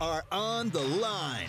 are on the line.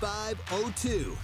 888-382-7502.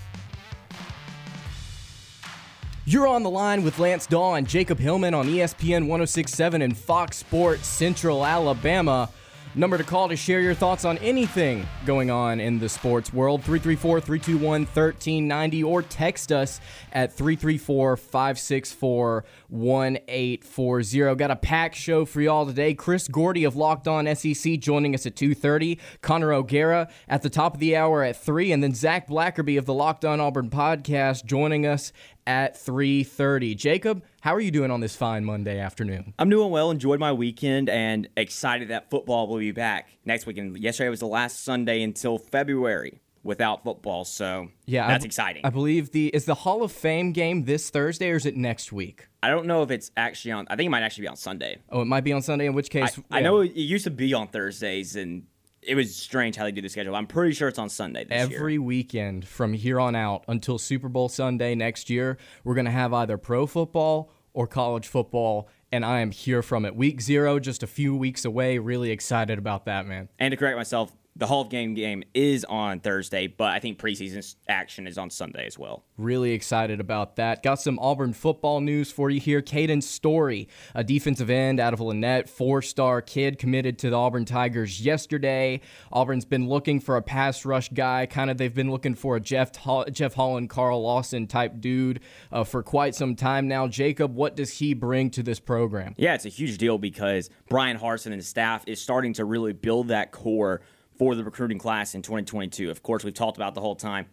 You're on the line with Lance Dawe and Jacob Hillman on ESPN 1067 and Fox Sports Central Alabama. Number to call to share your thoughts on anything going on in the sports world 334 321 1390 or text us at 334 564 1840. Got a packed show for y'all today. Chris Gordy of Locked On SEC joining us at 2:30. Connor O'Gara at the top of the hour at 3 and then Zac Blackerby of the Locked On Auburn podcast joining us at 3:30. Jacob, how are you doing on this fine Monday afternoon? I'm doing well. Enjoyed my weekend and excited that football will be back next weekend. Yesterday was the last Sunday until February without football, so Yeah, that's I, exciting. I believe the is the Hall of Fame game this Thursday or is it next week? I don't know if it's actually on. I think it might actually be on Sunday. Oh, it might be on Sunday. In which case, I yeah. know it used to be on Thursdays, and it was strange how they do the schedule. I'm pretty sure it's on Sunday this year. every weekend from here on out until Super Bowl Sunday next year, we're going to have either pro football or college football, and I am here from it. Week zero, just a few weeks away. Really excited about that, man. And to correct myself, the Hall of Game game is on Thursday, but I think preseason action is on Sunday as well. Really excited about that. Got some Auburn football news for you here. Caden Story, a defensive end out of Linden, four star kid committed to the Auburn Tigers yesterday. Auburn's been looking for a pass rush guy. Kind of, they've been looking for a Jeff, Hol- Jeff Holland, Carl Lawson type dude uh, for quite some time now. Jacob, what does he bring to this program? Yeah, it's a huge deal because Bryan Harsin and his staff is starting to really build that core for the recruiting class in 2022. Of course, we've talked about the whole time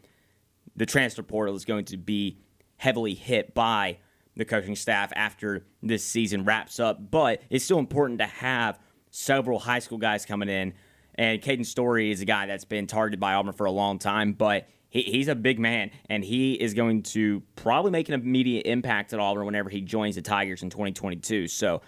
the transfer portal is going to be heavily hit by the coaching staff after this season wraps up, but it's still important to have several high school guys coming in. And Caden Story is a guy that's been targeted by Auburn for a long time, but he, he's a big man, and he is going to probably make an immediate impact at Auburn whenever he joins the Tigers in 2022. So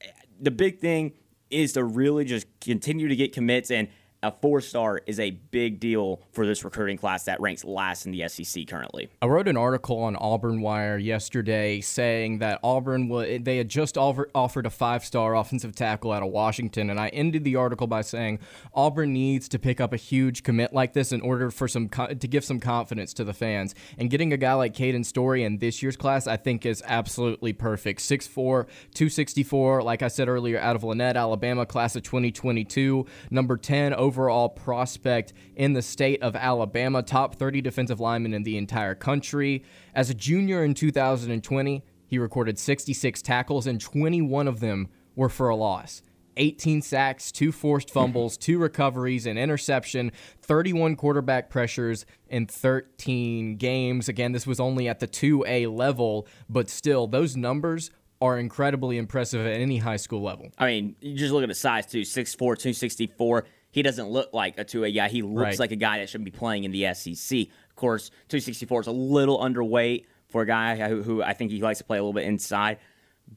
eh, the big thing is to really just continue to get commits and a four star is a big deal for this recruiting class that ranks last in the SEC currently. I wrote an article on Auburn Wire yesterday saying that Auburn wa- they had just offered a five-star offensive tackle out of Washington, and I ended the article by saying Auburn needs to pick up a huge commit like this in order for some to give some confidence to the fans. And getting a guy like Caden Story in this year's class, I think, is absolutely perfect. 6'4", 264, like I said earlier, out of Linden, Alabama, class of 2022, number 10 overall prospect in the state of Alabama, top 30 defensive lineman in the entire country. As a junior in 2020, he recorded 66 tackles, and 21 of them were for a loss. 18 sacks, two forced mhm. fumbles, two recoveries, an interception, 31 quarterback pressures in 13 games. Again, this was only at the 2A level, but still, those numbers are incredibly impressive at any high school level. I mean, you just look at the size too 6'4, 264. He doesn't look like a 2A guy. He looks Right. like a guy that should be playing in the SEC. Of course, 264 is a little underweight for a guy who, who I think he likes to play a little bit inside,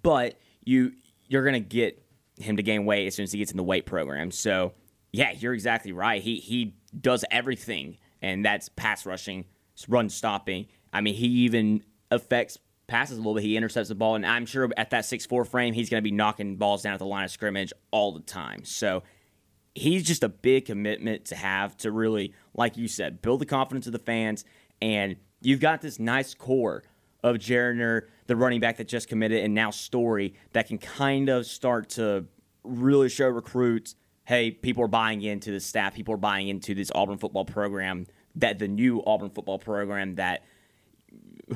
but you you're gonna get him to gain weight as soon as he gets in the weight program. So yeah, you're exactly right. He he does everything, and that's pass rushing, run stopping. I mean, he even affects passes a little bit. He intercepts the ball, and I'm sure at that six four frame, he's going to be knocking balls down at the line of scrimmage all the time. So he's just a big commitment to have to really, like you said, build the confidence of the fans. And you've got this nice core of Jarner, the running back that just committed, and now Story that can kind of start to really show recruits hey, people are buying into the staff, people are buying into this Auburn football program, that the new Auburn football program that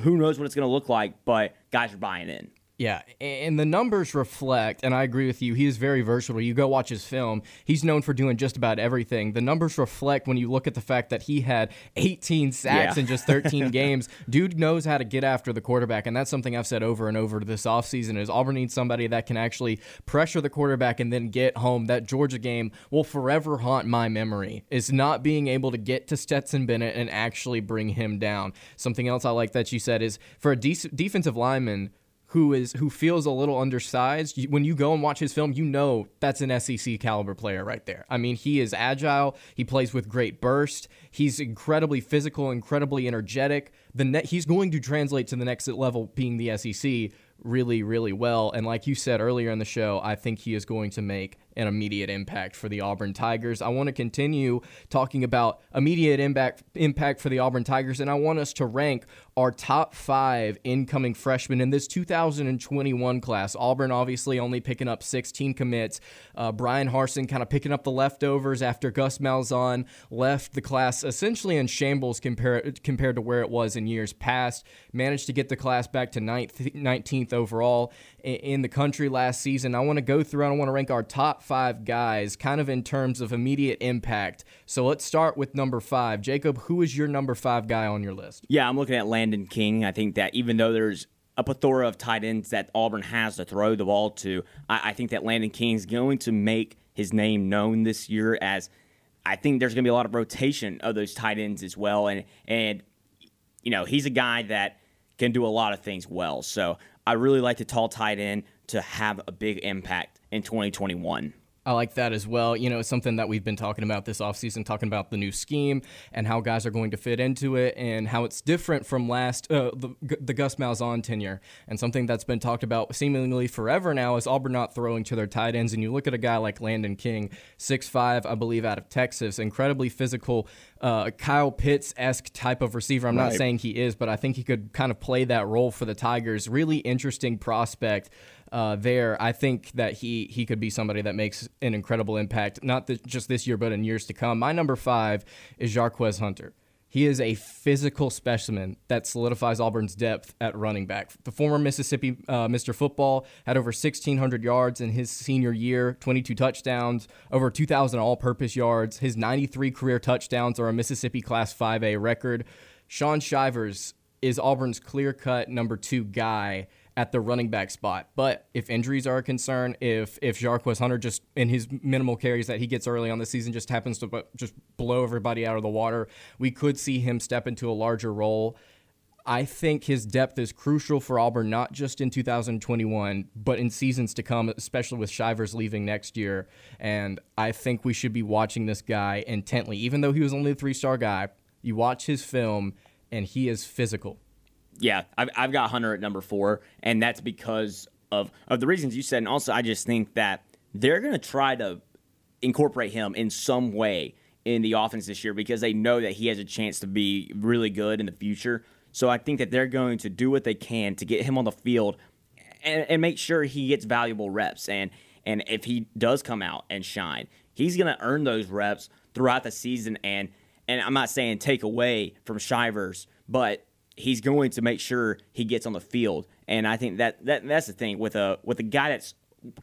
who knows what it's going to look like, but guys are buying in. Yeah, and the numbers reflect, and I agree with you, he is very versatile. You go watch his film, he's known for doing just about everything. The numbers reflect when you look at the fact that he had 18 sacks Yeah. in just 13 games. Dude knows how to get after the quarterback, and that's something I've said over and over this offseason is Auburn needs somebody that can actually pressure the quarterback and then get home. That Georgia game will forever haunt my memory, is not being able to get to Stetson Bennett and actually bring him down. Something else I like that you said is for a dec- defensive lineman, who is who feels a little undersized. When you go and watch his film, you know that's an SEC caliber player right there. I mean, he is agile. He plays with great burst. He's incredibly physical, incredibly energetic. The net he's going to translate to the next level, being the SEC, really, really well. And like you said earlier in the show, I think he is going to make an immediate impact for the Auburn Tigers. I want to continue talking about immediate impact impact for the Auburn Tigers, and I want us to rank our top five incoming freshmen in this 2021 class. Auburn obviously only picking up 16 commits. Uh, Bryan Harsin kind of picking up the leftovers after Gus Malzahn left the class essentially in shambles compared compared to where it was in years past. Managed to get the class back to ninth, 19th overall in the country last season. I want to go through and I want to rank our top five guys kind of in terms of immediate impact. So let's start with number five. Jacob, who is your number five guy on your list? Yeah, I'm looking at Landen King. I think that even though there's a plethora of tight ends that Auburn has to throw the ball to, I, I think that Landen King is going to make his name known this year as I think there's going to be a lot of rotation of those tight ends as well. And, and you know, he's a guy that can do a lot of things well. So I really like the tall tight end to have a big impact in 2021. I like that as well. You know, it's something that we've been talking about this offseason, talking about the new scheme and how guys are going to fit into it and how it's different from last, uh, the, the Gus Malzahn tenure. And something that's been talked about seemingly forever now is Auburn not throwing to their tight ends. And you look at a guy like Landen King, 6'5, I believe, out of Texas, incredibly physical, uh, Kyle Pitts esque type of receiver. I'm not saying he is, but I think he could kind of play that role for the Tigers. Really interesting prospect uh, there. I think that he he could be somebody that makes an incredible impact, not just this year, but in years to come. My number five is Jarquez Hunter. He is a physical specimen that solidifies Auburn's depth at running back. The former Mississippi uh, Mr. Football had over 1,600 yards in his senior year, 22 touchdowns, over 2,000 all purpose yards. His 93 career touchdowns are a Mississippi Class 5A record. Shaun Shivers is Auburn's clear cut number two guy at the running back spot. But if injuries are a concern, if if Jarquez Hunter just in his minimal carries that he gets early on the season just happens to just blow everybody out of the water, we could see him step into a larger role. I think his depth is crucial for Auburn, not just in 2021, but in seasons to come, especially with Shivers leaving next year. And I think we should be watching this guy intently. Even though he was only a three star guy, you watch his film and he is physical. Yeah, I've, I've got Hunter at number four, and that's because of of the reasons you said, and also I just think that they're going to try to incorporate him in some way in the offense this year because they know that he has a chance to be really good in the future. So I think that they're going to do what they can to get him on the field and, and make sure he gets valuable reps. And and if he does come out and shine, he's going to earn those reps throughout the season. And and I'm not saying take away from Shivers, but he's going to make sure he gets on the field. And I think that, that that's the thing with a with a guy that's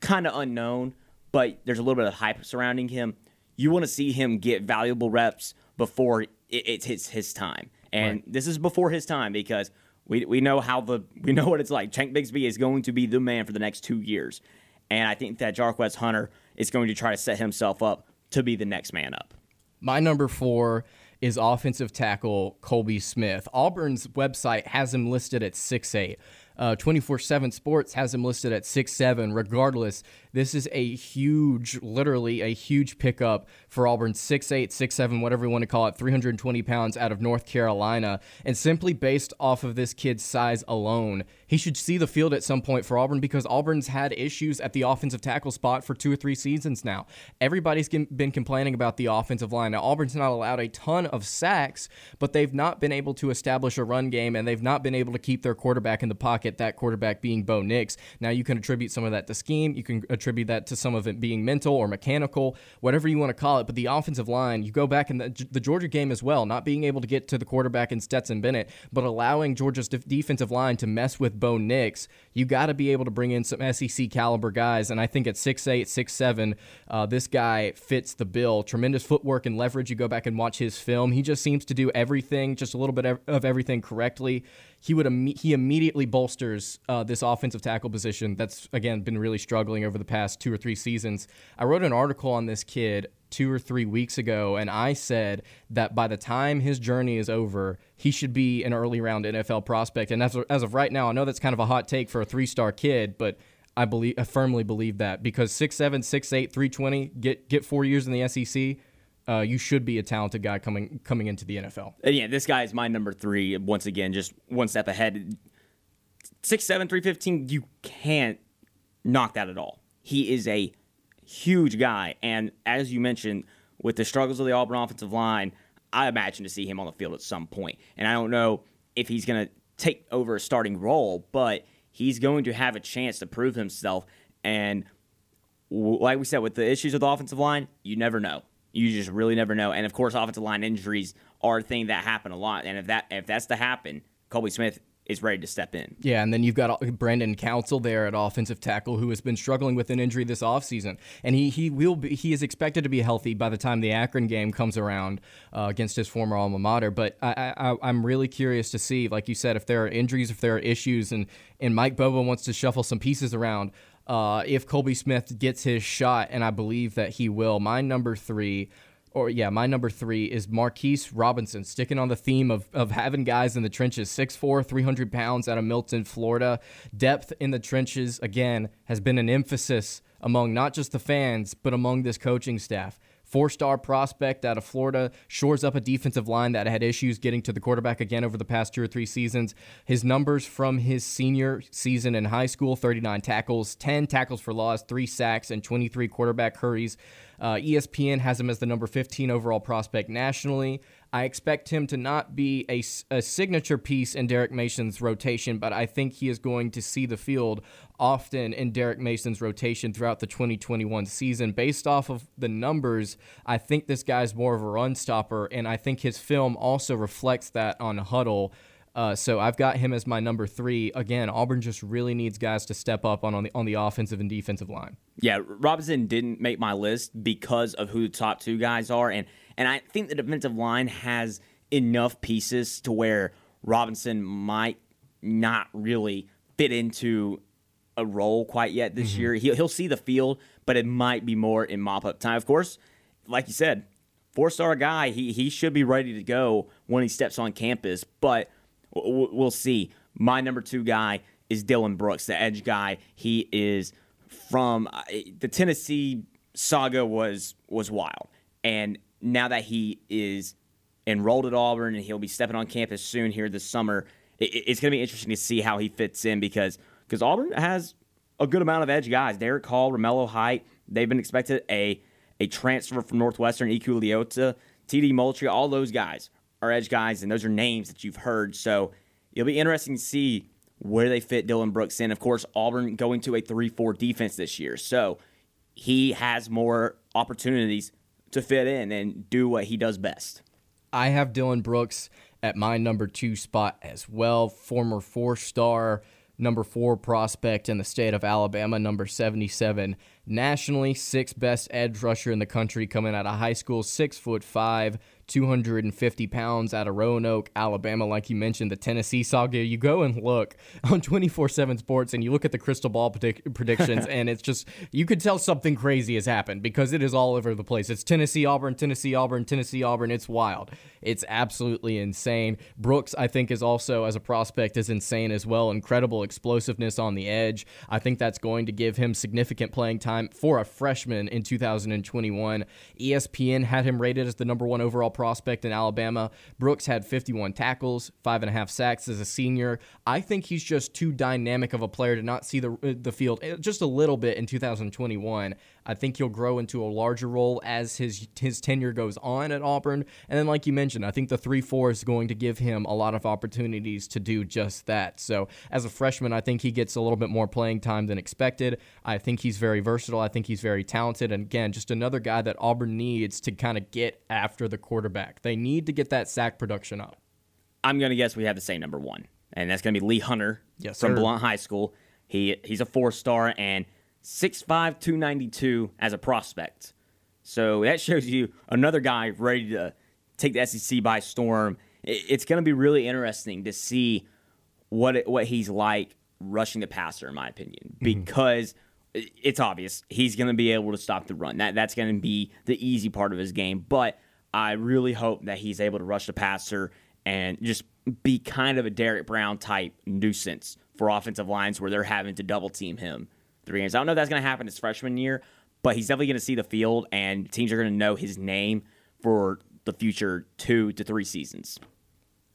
kind of unknown, but there's a little bit of hype surrounding him. You want to see him get valuable reps before it, it's his his time. And this is before his time because we, we know how the we know what it's like. Tank Bigsby is going to be the man for the next two years, and I think that Jarquez Hunter is going to try to set himself up to be the next man up. My number four is offensive tackle Colby Smith. Auburn's website has him listed at 6'8. Uh, 24-7 Sports has him listed at 6'7. Regardless, this is a huge, literally a huge pickup for Auburn. 6'8, 6'7, whatever you want to call it, 320 pounds out of North Carolina. And simply based off of this kid's size alone, he should see the field at some point for Auburn because Auburn's had issues at the offensive tackle spot for two or three seasons now. Everybody's been complaining about the offensive line. Now, Auburn's not allowed a ton of sacks, but they've not been able to establish a run game and they've not been able to keep their quarterback in the pocket that quarterback being Bo Nix. Now you can attribute some of that to scheme, you can attribute that to some of it being mental or mechanical, whatever you want to call it. But the offensive line, you go back in the, the Georgia game as well, not being able to get to the quarterback in Stetson Bennett, but allowing Georgia's defensive line to mess with Bo Nix. You got to be able to bring in some SEC caliber guys, and I think at 6'8", 6'7", uh, this guy fits the bill. Tremendous footwork and leverage. You go back and watch his film. He just seems to do everything, just a little bit of everything correctly. He would Im- he immediately bolsters uh, this offensive tackle position that's again been really struggling over the past two or three seasons. I wrote an article on this kid two or three weeks ago, and I said that by the time his journey is over, he should be an early round NFL prospect. And as of, as of right now, I know that's kind of a hot take for a three star kid, but I believe I firmly believe that because 6'7", 6'8", 320, get get four years in the SEC. Uh, you should be a talented guy coming coming into the NFL. And yeah, this guy is my number three. Once again, just one step ahead. Six seven three fifteen. you can't knock that at all. He is a huge guy, and as you mentioned, with the struggles of the Auburn offensive line, I imagine to see him on the field at some point. And I don't know if he's going to take over a starting role, but – he's going to have a chance to prove himself. And like we said, with the issues with the offensive line, you never know. You just really never know. And of course, offensive line injuries are a thing that happen a lot. And if that if that's to happen, Colby Smith is ready to step in. Yeah, and then you've got Brandon Council there at offensive tackle who has been struggling with an injury this offseason. And he he will be, he is expected to be healthy by the time the Akron game comes around uh, against his former alma mater. But I, I I'm really curious to see, like you said, if there are injuries, if there are issues, and and Mike Bobo wants to shuffle some pieces around. Uh, if Colby Smith gets his shot, and I believe that he will, my number three or yeah, my number three is Marquise Robinson, sticking on the theme of, of having guys in the trenches. 6'4, 300 pounds out of Milton, Florida. Depth in the trenches, again, has been an emphasis among not just the fans, but among this coaching staff. Four star prospect out of Florida, shores up a defensive line that had issues getting to the quarterback again over the past two or three seasons. His numbers from his senior season in high school 39 tackles, 10 tackles for loss, 3 sacks, and 23 quarterback hurries. Uh, ESPN has him as the number 15 overall prospect nationally. I expect him to not be a, a signature piece in Derek Mason's rotation, but I think he is going to see the field often in Derek Mason's rotation throughout the 2021 season. Based off of the numbers, I think this guy's more of a run stopper, and I think his film also reflects that on Hudl. Uh, so I've got him as my number three. Again, Auburn just really needs guys to step up on, on the on the offensive and defensive line. Yeah, Robinson didn't make my list because of who the top two guys are, and and I think the defensive line has enough pieces to where Robinson might not really fit into a role quite yet this mm-hmm. year. He'll he'll see the field, but it might be more in mop up time. Of course, like you said, four star guy. He he should be ready to go when he steps on campus, but We'll see. My number two guy is Dylan Brooks, the edge guy. He is from uh, the Tennessee saga was was wild, and now that he is enrolled at Auburn and he'll be stepping on campus soon here this summer, it's going to be interesting to see how he fits in because because Auburn has a good amount of edge guys. Derek Hall, Romello Height, they've been expected a a transfer from Northwestern, Eku Leota, TD Moultrie, all those guys are edge guys, and those are names that you've heard. So it'll be interesting to see where they fit Dylan Brooks in. Of course, Auburn going to a 3 4 defense this year. So he has more opportunities to fit in and do what he does best. I have Dylan Brooks at my number two spot as well. Former four star, number four prospect in the state of Alabama, number 77 nationally, sixth best edge rusher in the country coming out of high school, six foot five, 250 pounds out of Roanoke, Alabama. Like you mentioned, the Tennessee saga. You go and look on 24 7 Sports and you look at the crystal ball predict- predictions, and it's just, you could tell something crazy has happened because it is all over the place. It's Tennessee, Auburn, Tennessee, Auburn, Tennessee, Auburn. It's wild. It's absolutely insane. Brooks, I think, is also, as a prospect, is insane as well. Incredible explosiveness on the edge. I think that's going to give him significant playing time for a freshman in 2021. ESPN had him rated as the number one overall prospect in Alabama. Brooks had 51 tackles, five and a half sacks as a senior. I think he's just too dynamic of a player to not see the the field eh, just a little bit in 2021. I think he'll grow into a larger role as his his tenure goes on at Auburn. And then, like you mentioned, I think the three four is going to give him a lot of opportunities to do just that. So as a freshman, I think he gets a little bit more playing time than expected. I think he's very versatile. I think he's very talented. And again, just another guy that Auburn needs to kind of get after the quarterback. They need to get that sack production up. I'm gonna guess we have the same number one, and that's gonna be Lee Hunter Yes, from sir. Blount High School. He he's a four star and 6'5", 292 as a prospect. So that shows you another guy ready to take the SEC by storm. It's going to be really interesting to see what it, what he's like rushing the passer, in my opinion, mm-hmm. because it- it's obvious he's going to be able to stop the run. That that's going to be the easy part of his game. But I really hope that he's able to rush the passer and just be kind of a Derrick Brown type nuisance for offensive lines where they're having to double team him three games. I don't know if that's going to happen his freshman year, but he's definitely going to see the field, and teams are going to know his name for the future two to three seasons.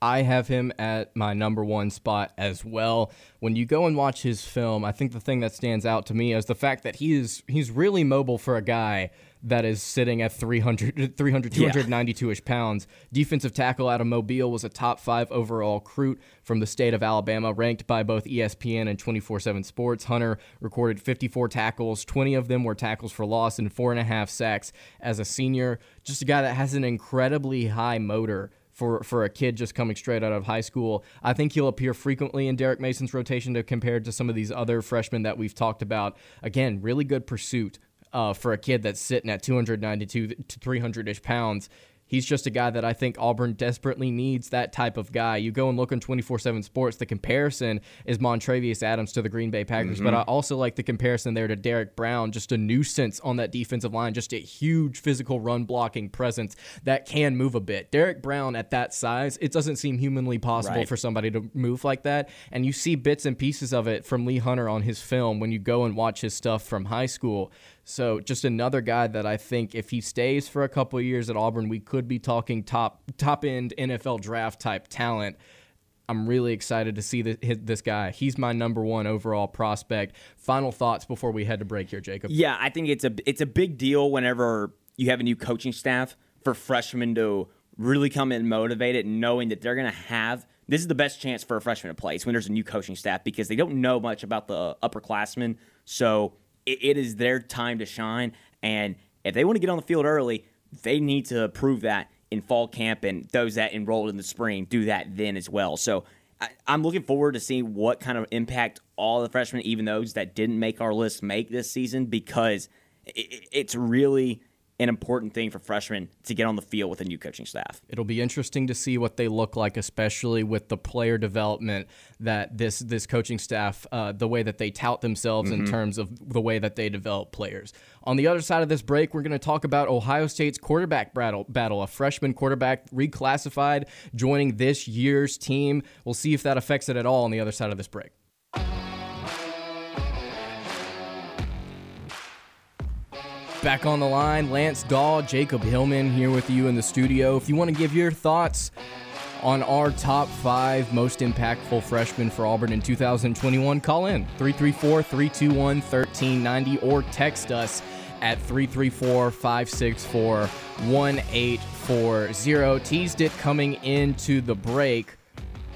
I have him at my number one spot as well. When you go and watch his film, I think the thing that stands out to me is the fact that he is he's really mobile for a guy that is sitting at 300, 300 292-ish pounds. Defensive tackle out of Mobile was a top five overall recruit from the state of Alabama, ranked by both ESPN and 24-7 Sports. Hunter recorded 54 tackles, 20 of them were tackles for loss and four and a half sacks as a senior. Just a guy that has an incredibly high motor for for a kid just coming straight out of high school. I think he'll appear frequently in Derek Mason's rotation to compared to some of these other freshmen that we've talked about. Again, really good pursuit uh, for a kid that's sitting at 292 to 300 ish pounds. He's just a guy that I think Auburn desperately needs that type of guy. You go and look on 24 7 Sports, the comparison is Montravius Adams to the Green Bay Packers, but I also like the comparison there to Derrick Brown, just a nuisance on that defensive line, just a huge physical run blocking presence that can move a bit. Derrick Brown at that size, it doesn't seem humanly possible Right. for somebody to move like that. And you see bits and pieces of it from Lee Hunter on his film when you go and watch his stuff from high school. So just another guy that I think if he stays for a couple years at Auburn, we could be talking top top end NFL draft type talent. I'm really excited to see this, this guy. He's my number one overall prospect. Final thoughts before we head to break here, Jacob. Yeah, I think it's a it's a big deal whenever you have a new coaching staff for freshmen to really come in motivated, knowing that they're going to have this is the best chance for a freshman to play. It's when there's a new coaching staff because they don't know much about the upperclassmen, so it, it is their time to shine. And if they want to get on the field early, they need to prove that in fall camp, and those that enrolled in the spring do that then as well. So I, I'm looking forward to seeing what kind of impact all the freshmen, even those that didn't make our list, make this season because it, it's really an important thing for freshmen to get on the field with a new coaching staff. It'll be interesting to see what they look like, especially with the player development that this this coaching staff, uh, the way that they tout themselves in terms of the way that they develop players. On the other side of this break, we're going to talk about Ohio State's quarterback battle. Battle, a freshman quarterback reclassified, joining this year's team. We'll see if that affects it at all. On the other side of this break. Back on the line, Lance Dawe, Jacob Hillman here with you in the studio. If you want to give your thoughts on our top five most impactful freshmen for Auburn in 2021, call in 334 321 1390 or text us at 334 564 1840. Teased it coming into the break.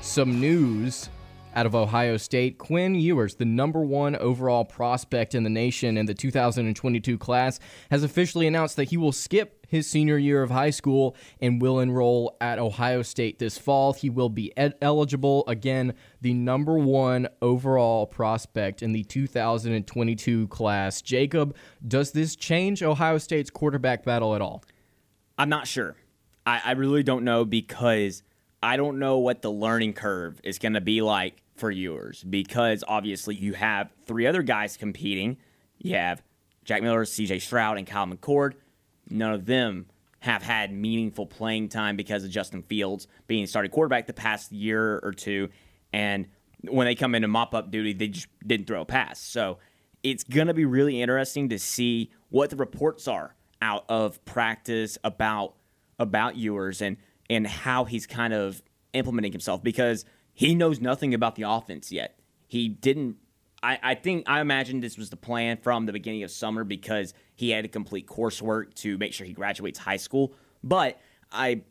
Some news out of Ohio State. Quinn Ewers, the number one overall prospect in the nation in the 2022 class, has officially announced that he will skip his senior year of high school and will enroll at Ohio State this fall. He will be ed- eligible again, the number one overall prospect in the 2022 class. Jacob, does this change Ohio State's quarterback battle at all? I'm not sure. I, I really don't know because I don't know what the learning curve is going to be like for Ewers because obviously you have three other guys competing. You have Jack Miller, CJ Stroud, and Kyle McCord. None of them have had meaningful playing time because of Justin Fields being started quarterback the past year or two. And when they come into mop up duty, they just didn't throw a pass. So it's going to be really interesting to see what the reports are out of practice about about yours and and how he's kind of implementing himself because he knows nothing about the offense yet. He didn't I, I think I imagine this was the plan from the beginning of summer because he had to complete coursework to make sure he graduates high school. But I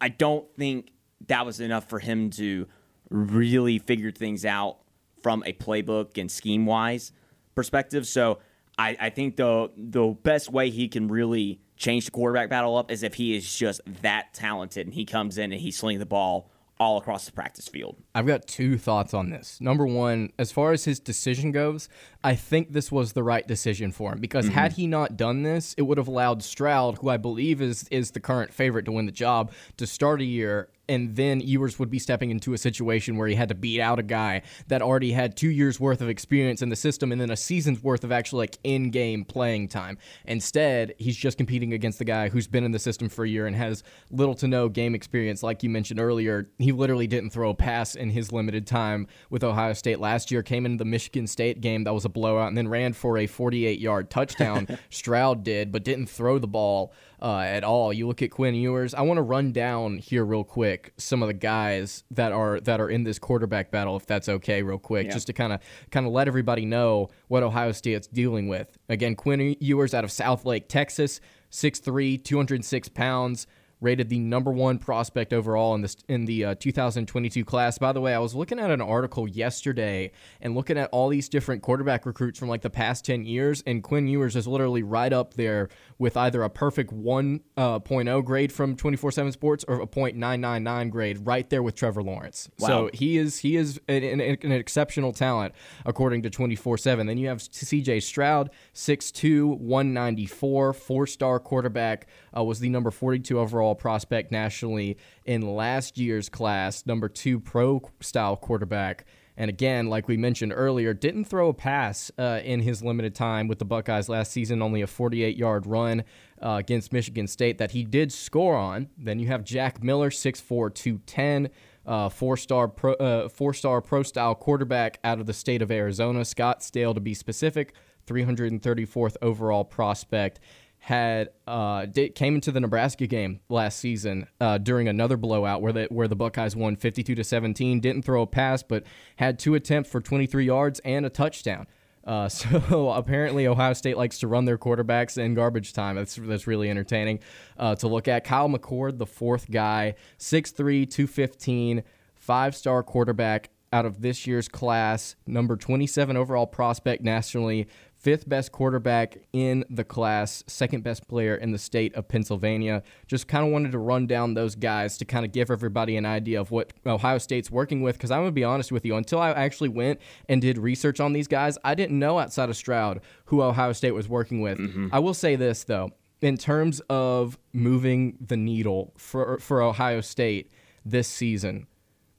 I don't think that was enough for him to really figure things out from a playbook and scheme wise perspective. So I, I think the the best way he can really change the quarterback battle up is if he is just that talented and he comes in and he's slinging the ball all across the practice field. I've got two thoughts on this. Number one, as far as his decision goes, I think this was the right decision for him because mm-hmm. had he not done this, it would have allowed Stroud, who I believe is is the current favorite to win the job, to start a year and then Ewers would be stepping into a situation where he had to beat out a guy that already had two years worth of experience in the system and then a season's worth of actual like in-game playing time. Instead, he's just competing against the guy who's been in the system for a year and has little to no game experience. Like you mentioned earlier, he literally didn't throw a pass in his limited time with Ohio State last year. Came into the Michigan State game that was a blowout and then ran for a 48-yard touchdown. Stroud did, but didn't throw the ball uh, at all. You look at Quinn Ewers. I want to run down here real quick some of the guys that are that are in this quarterback battle, if that's okay, real quick, yeah. just to kind of kind of let everybody know what Ohio State's dealing with. Again, Quinn Ewers out of Southlake, Texas, 6'3", 206 pounds rated the number one prospect overall in this in the uh, 2022 class. By the way, I was looking at an article yesterday and looking at all these different quarterback recruits from like the past 10 years, and Quinn Ewers is literally right up there with either a perfect 1.0 uh, grade from 24/7 Sports or a .999 grade, right there with Trevor Lawrence. Wow. So he is he is an, an, an exceptional talent according to 24/7. Then you have C.J. Stroud, 6'2", 194, four star quarterback, uh, was the number 42 overall overall prospect nationally in last year's class, number two pro style quarterback. And again, like we mentioned earlier, didn't throw a pass uh, in his limited time with the Buckeyes last season, only a 48 yard run uh, against Michigan State that he did score on. Then you have Jack Miller, 6'4, 210. Uh, four-star pro, uh, four-star pro-style quarterback out of the state of Arizona, Scottsdale to be specific, 334th overall prospect had uh, came into the Nebraska game last season uh, during another blowout where the where the Buckeyes won 52 to 17. Didn't throw a pass, but had two attempts for 23 yards and a touchdown. Uh, so apparently Ohio State likes to run their quarterbacks in garbage time. That's that's really entertaining uh, to look at. Kyle McCord, the fourth guy, 6'3", 215, five-star quarterback out of this year's class, number 27 overall prospect nationally, fifth best quarterback in the class, second best player in the state of Pennsylvania. Just kind of wanted to run down those guys to kind of give everybody an idea of what Ohio State's working with. Because I'm going to be honest with you, until I actually went and did research on these guys, I didn't know outside of Stroud who Ohio State was working with. Mm-hmm. I will say this, though. In terms of moving the needle for, for Ohio State this season,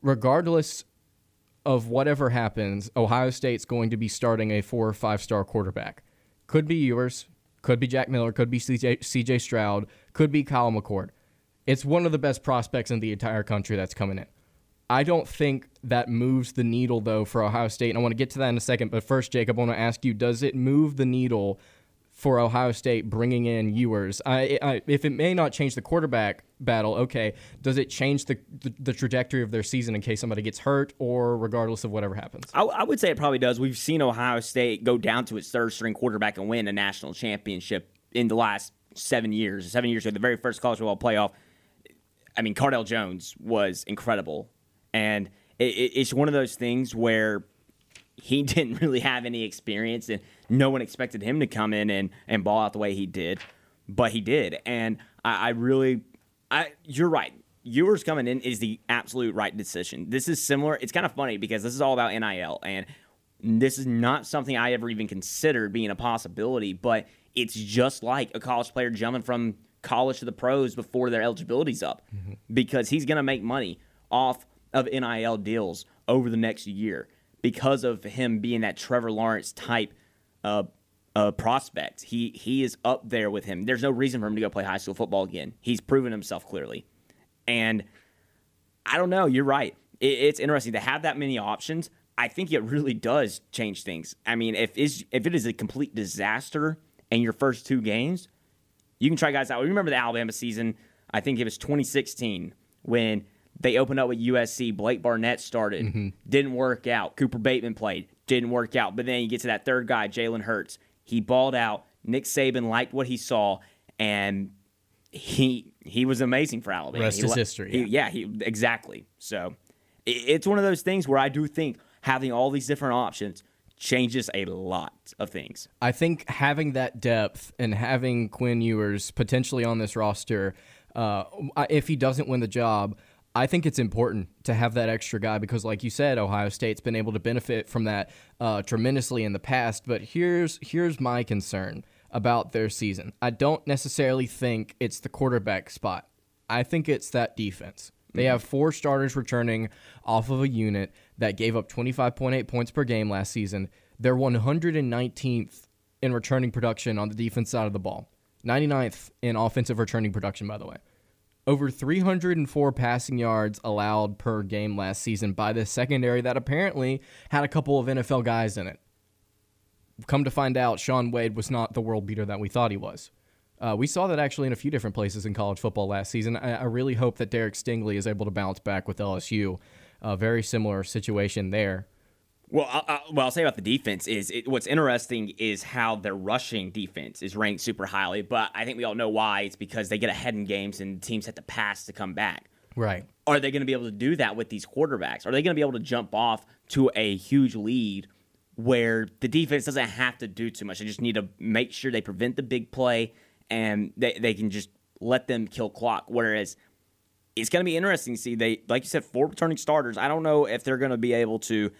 regardless of whatever happens, Ohio State's going to be starting a four or five star quarterback. Could be Ewers, could be Jack Miller, could be CJ, Stroud, could be Kyle McCord. It's one of the best prospects in the entire country that's coming in. I don't think that moves the needle, though, for Ohio State. And I want to get to that in a second. But first, Jacob, I want to ask you does it move the needle for Ohio State bringing in Ewers. I, I, if it may not change the quarterback battle, okay, does it change the, the, the trajectory of their season in case somebody gets hurt or regardless of whatever happens? I, I, would say it probably does. We've seen Ohio State go down to its third string quarterback and win a national championship in the last seven years. Seven years ago, the very first college football playoff. I mean, Cardale Jones was incredible, and it, it's one of those things where he didn't really have any experience and no one expected him to come in and, and ball out the way he did, but he did. And I, I really, I you're right. Ewers coming in is the absolute right decision. This is similar. It's kind of funny because this is all about NIL, and this is not something I ever even considered being a possibility, but it's just like a college player jumping from college to the pros before their eligibility's up mm-hmm. because he's going to make money off of NIL deals over the next year because of him being that Trevor Lawrence type uh, prospect. He he is up there with him. There's no reason for him to go play high school football again. He's proven himself clearly, and I don't know. You're right. It, it's interesting to have that many options. I think it really does change things. I mean, if is if it is a complete disaster in your first two games, you can try guys out. Remember the Alabama season? I think it was 2016 when they opened up with USC. Blake Barnett started, mm-hmm. didn't work out. Cooper Bateman played, didn't work out. But then you get to that third guy, Jalen Hurts. He balled out. Nick Saban liked what he saw, and he he was amazing for Alabama. Rest he, is history. He, yeah, he exactly. So it's one of those things where I do think having all these different options changes a lot of things. I think having that depth and having Quinn Ewers potentially on this roster, uh, if he doesn't win the job, I think it's important to have that extra guy because, like you said, Ohio State's been able to benefit from that uh, tremendously in the past. But here's here's my concern about their season. I don't necessarily think it's the quarterback spot. I think it's that defense. They have four starters returning off of a unit that gave up 25.8 points per game last season. They're 119th in returning production on the defense side of the ball, 99th in offensive returning production, by the way. Over 304 passing yards allowed per game last season by this secondary that apparently had a couple of NFL guys in it. Come to find out, Shaun Wade was not the world beater that we thought he was. Uh, we saw that actually in a few different places in college football last season. I, I really hope that Derek Stingley is able to bounce back with LSU. A very similar situation there. Well, I, I, what I'll say about the defense is it, what's interesting is how their rushing defense is ranked super highly, but I think we all know why. It's because they get ahead in games and teams have to pass to come back. Right. Are they going to be able to do that with these quarterbacks? Are they going to be able to jump off to a huge lead where the defense doesn't have to do too much? They just need to make sure they prevent the big play and they, they can just let them kill clock. Whereas it's going to be interesting to see they, like you said, four returning starters. I don't know if they're going to be able to.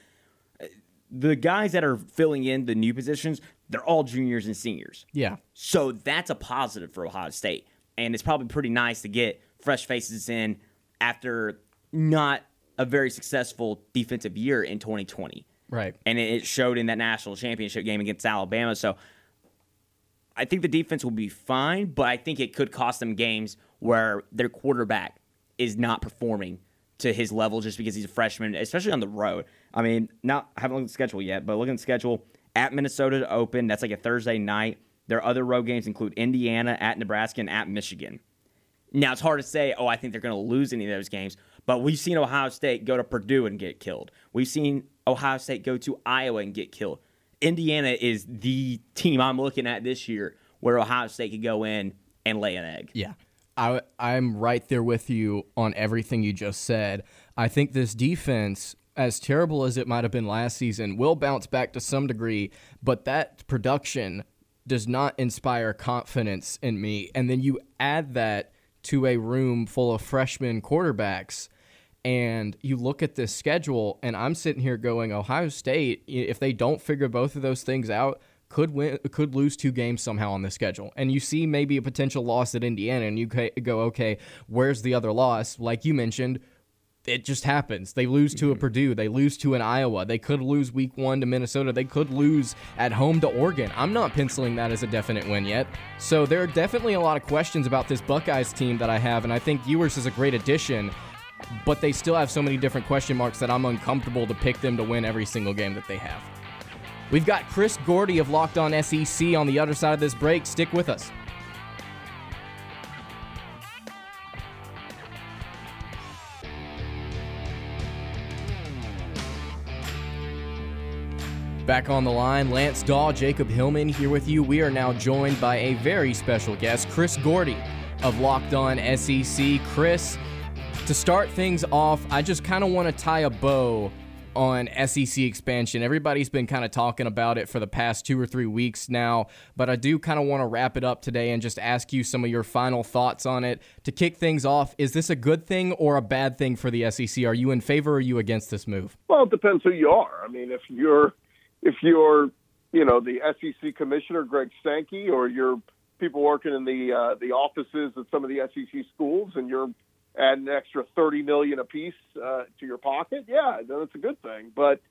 The guys that are filling in the new positions, they're all juniors and seniors. Yeah. So that's a positive for Ohio State. And it's probably pretty nice to get fresh faces in after not a very successful defensive year in 2020. Right. And it showed in that national championship game against Alabama. So I think the defense will be fine, but I think it could cost them games where their quarterback is not performing to his level just because he's a freshman, especially on the road. I mean, not I haven't looked at the schedule yet, but looking at the schedule at Minnesota to open, that's like a Thursday night. Their other road games include Indiana, at Nebraska, and at Michigan. Now it's hard to say, oh, I think they're going to lose any of those games, but we've seen Ohio State go to Purdue and get killed. We've seen Ohio State go to Iowa and get killed. Indiana is the team I'm looking at this year where Ohio State could go in and lay an egg. Yeah. I, I'm right there with you on everything you just said. I think this defense, as terrible as it might have been last season, will bounce back to some degree, but that production does not inspire confidence in me. And then you add that to a room full of freshman quarterbacks and you look at this schedule and I'm sitting here going Ohio State if they don't figure both of those things out could win could lose two games somehow on the schedule and you see maybe a potential loss at Indiana and you go okay where's the other loss like you mentioned it just happens. They lose to a mm-hmm. Purdue. They lose to an Iowa. They could lose week one to Minnesota. They could lose at home to Oregon. I'm not penciling that as a definite win yet. So there are definitely a lot of questions about this Buckeyes team that I have, and I think Ewers is a great addition but they still have so many different question marks that I'm uncomfortable to pick them to win every single game that they have. We've got Chris Gordy of Locked On SEC on the other side of this break. Stick with us. Back on the line, Lance Dawe, Jacob Hillman here with you. We are now joined by a very special guest, Chris Gordy of Locked On SEC. Chris, to start things off, I just kind of want to tie a bow on SEC expansion. Everybody's been kind of talking about it for the past two or three weeks now, but I do kind of want to wrap it up today and just ask you some of your final thoughts on it. To kick things off, is this a good thing or a bad thing for the SEC? Are you in favor or are you against this move? Well, it depends who you are. I mean, if you're if you're you know the SEC commissioner Greg Sankey or you're people working in the uh, the offices at some of the SEC schools and you're add an extra thirty million apiece uh, to your pocket, yeah, then it's a good thing. But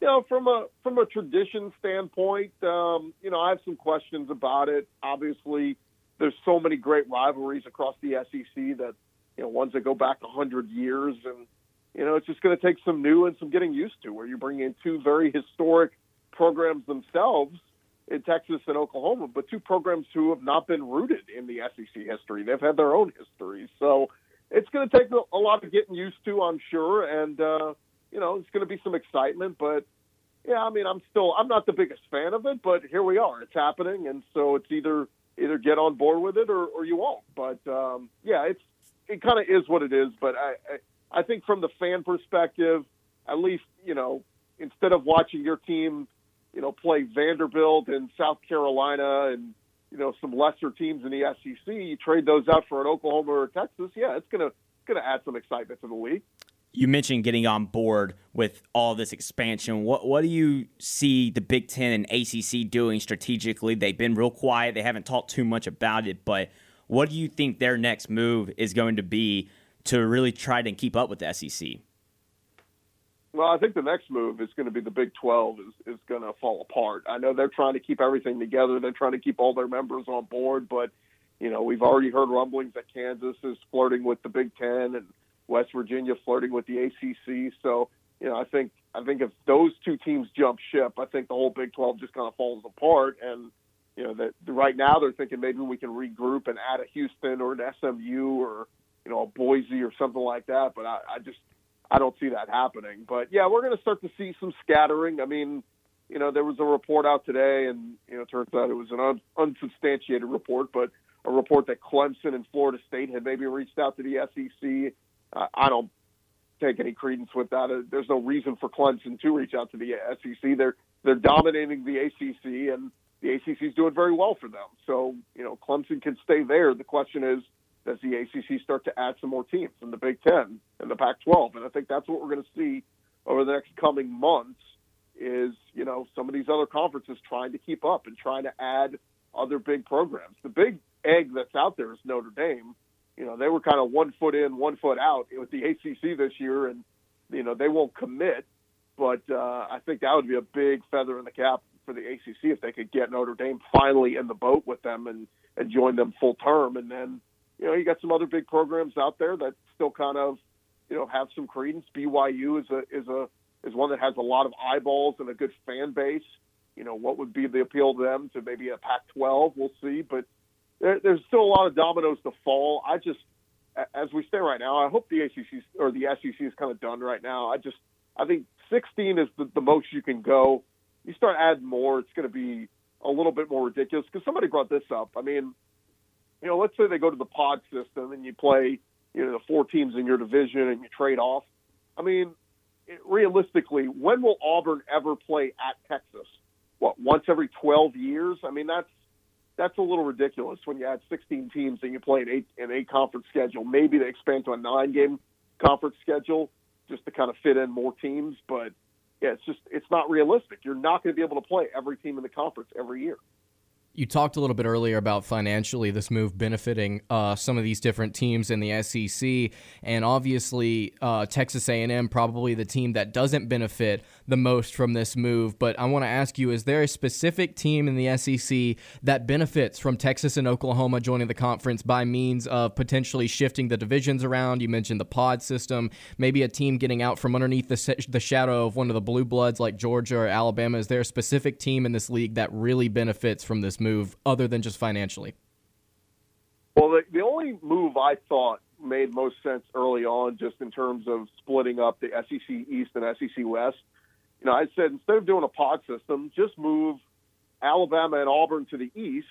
you know, from a from a tradition standpoint, um, you know, I have some questions about it. Obviously, there's so many great rivalries across the SEC that you know ones that go back a hundred years, and you know, it's just going to take some new and some getting used to. Where you bring in two very historic programs themselves in Texas and Oklahoma, but two programs who have not been rooted in the SEC history. They've had their own histories, so it's going to take a lot of getting used to, I'm sure, and uh, you know, it's going to be some excitement. But yeah, I mean, I'm still I'm not the biggest fan of it, but here we are. It's happening, and so it's either either get on board with it or, or you won't. But um, yeah, it's it kind of is what it is. But I, I I think from the fan perspective, at least you know instead of watching your team, you know, play Vanderbilt and South Carolina and you know some lesser teams in the SEC, you trade those out for an Oklahoma or Texas. Yeah, it's gonna gonna add some excitement to the league you mentioned getting on board with all this expansion. What what do you see the Big Ten and ACC doing strategically? They've been real quiet. They haven't talked too much about it. But what do you think their next move is going to be to really try to keep up with the SEC? Well, I think the next move is going to be the Big 12 is, is going to fall apart. I know they're trying to keep everything together. They're trying to keep all their members on board, but you know we've already heard rumblings that Kansas is flirting with the Big Ten and West Virginia flirting with the ACC. So, you know, I think I think if those two teams jump ship, I think the whole Big 12 just kind of falls apart. And you know, that right now they're thinking maybe we can regroup and add a Houston or an SMU or you know a Boise or something like that. But I, I just I don't see that happening. But yeah, we're going to start to see some scattering. I mean, you know, there was a report out today, and you know, it turns out it was an un- unsubstantiated report, but a report that Clemson and Florida State had maybe reached out to the SEC I don't take any credence with that. Uh, there's no reason for Clemson to reach out to the SEC. They're they're dominating the ACC, and the ACC is doing very well for them. So you know, Clemson can stay there. The question is, does the ACC start to add some more teams in the Big Ten and the Pac-12? And I think that's what we're going to see over the next coming months. Is you know some of these other conferences trying to keep up and trying to add other big programs. The big egg that's out there is Notre Dame you know, they were kind of one foot in, one foot out with the ACC this year, and you know they won't commit. But uh, I think that would be a big feather in the cap for the ACC if they could get Notre Dame finally in the boat with them and and join them full term. And then you know you got some other big programs out there that still kind of you know have some credence. BYU is a is a is one that has a lot of eyeballs and a good fan base. You know what would be the appeal to them to maybe a Pac-12? We'll see, but there, there's still a lot of dominoes to fall. I just, as we stand right now, I hope the ACC or the SEC is kind of done right now. I just, I think 16 is the, the most you can go. You start adding more, it's going to be a little bit more ridiculous. Because somebody brought this up. I mean, you know, let's say they go to the pod system and you play, you know, the four teams in your division and you trade off. I mean, it, realistically, when will Auburn ever play at Texas? What once every 12 years? I mean, that's that's a little ridiculous when you add 16 teams and you play an eight an eight conference schedule. Maybe they expand to a nine game conference schedule just to kind of fit in more teams, but yeah, it's just it's not realistic. You're not going to be able to play every team in the conference every year. You talked a little bit earlier about financially this move benefiting uh, some of these different teams in the SEC, and obviously uh, Texas A&M probably the team that doesn't benefit the most from this move. But I want to ask you: Is there a specific team in the SEC that benefits from Texas and Oklahoma joining the conference by means of potentially shifting the divisions around? You mentioned the pod system, maybe a team getting out from underneath the the shadow of one of the blue bloods like Georgia or Alabama. Is there a specific team in this league that really benefits from this? move other than just financially? Well, the, the only move I thought made most sense early on, just in terms of splitting up the SEC East and SEC West, you know, I said instead of doing a pod system, just move Alabama and Auburn to the East,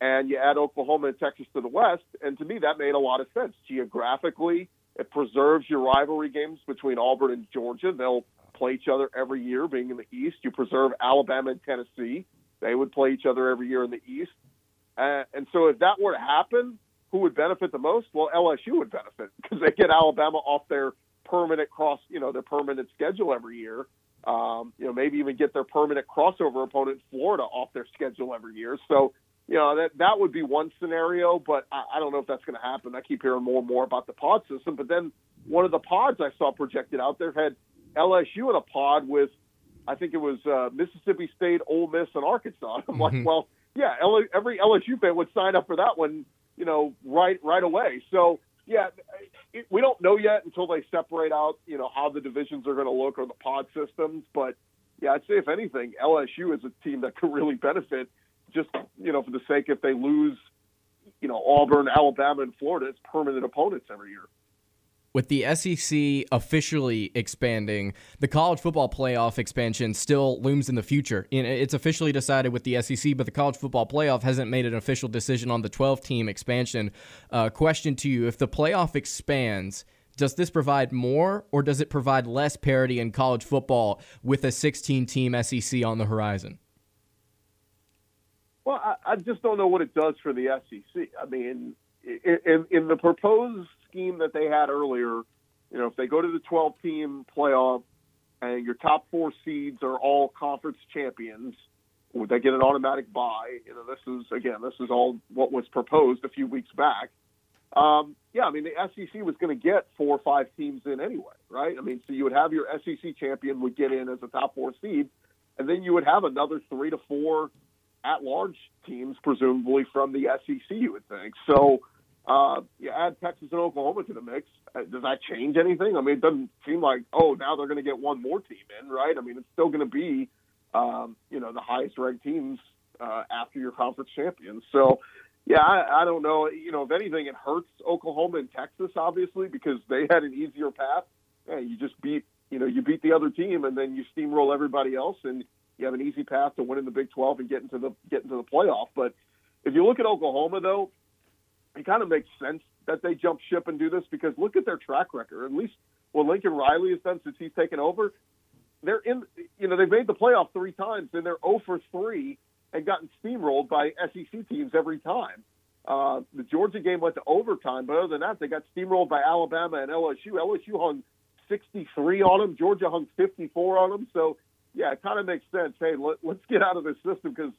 and you add Oklahoma and Texas to the West. And to me, that made a lot of sense geographically. It preserves your rivalry games between Auburn and Georgia. They'll play each other every year, being in the East. You preserve Alabama and Tennessee. They would play each other every year in the East. Uh, and so if that were to happen, who would benefit the most? Well, LSU would benefit because they get Alabama off their permanent cross, you know, their permanent schedule every year. Um, you know, maybe even get their permanent crossover opponent, Florida, off their schedule every year. So, you know, that that would be one scenario, but I, I don't know if that's going to happen. I keep hearing more and more about the pod system, but then one of the pods I saw projected out there had LSU in a pod with I think it was uh, Mississippi State, Ole Miss, and Arkansas. I'm mm-hmm. like, well, yeah, L- every LSU fan would sign up for that one, you know, right right away. So yeah, it, we don't know yet until they separate out, you know, how the divisions are going to look or the pod systems. But yeah, I'd say if anything, LSU is a team that could really benefit, just you know, for the sake if they lose, you know, Auburn, Alabama, and Florida as permanent opponents every year. With the SEC officially expanding, the college football playoff expansion still looms in the future. It's officially decided with the SEC, but the college football playoff hasn't made an official decision on the 12 team expansion. Uh, question to you If the playoff expands, does this provide more or does it provide less parity in college football with a 16 team SEC on the horizon? Well, I, I just don't know what it does for the SEC. I mean, in, in the proposed scheme that they had earlier, you know, if they go to the 12 team playoff and your top four seeds are all conference champions, would they get an automatic bye? You know, this is again, this is all what was proposed a few weeks back. Um, yeah, I mean, the SEC was going to get four or five teams in anyway, right? I mean, so you would have your SEC champion would get in as a top four seed, and then you would have another three to four at-large teams, presumably from the SEC. You would think so. Uh, you add Texas and Oklahoma to the mix. Uh, does that change anything? I mean, it doesn't seem like oh now they're going to get one more team in, right? I mean, it's still going to be um, you know the highest ranked teams uh, after your conference champions. So yeah, I, I don't know. You know, if anything, it hurts Oklahoma and Texas obviously because they had an easier path. Yeah, you just beat you know you beat the other team and then you steamroll everybody else and you have an easy path to winning the Big 12 and getting to the getting to the playoff. But if you look at Oklahoma though it kind of makes sense that they jump ship and do this because look at their track record. At least what Lincoln Riley has done since he's taken over, they're in. You know, they've made the playoff three times and they're 0 for three and gotten steamrolled by SEC teams every time. Uh, the Georgia game went to overtime, but other than that, they got steamrolled by Alabama and LSU. LSU hung 63 on them. Georgia hung 54 on them. So, yeah, it kind of makes sense. Hey, let, let's get out of this system because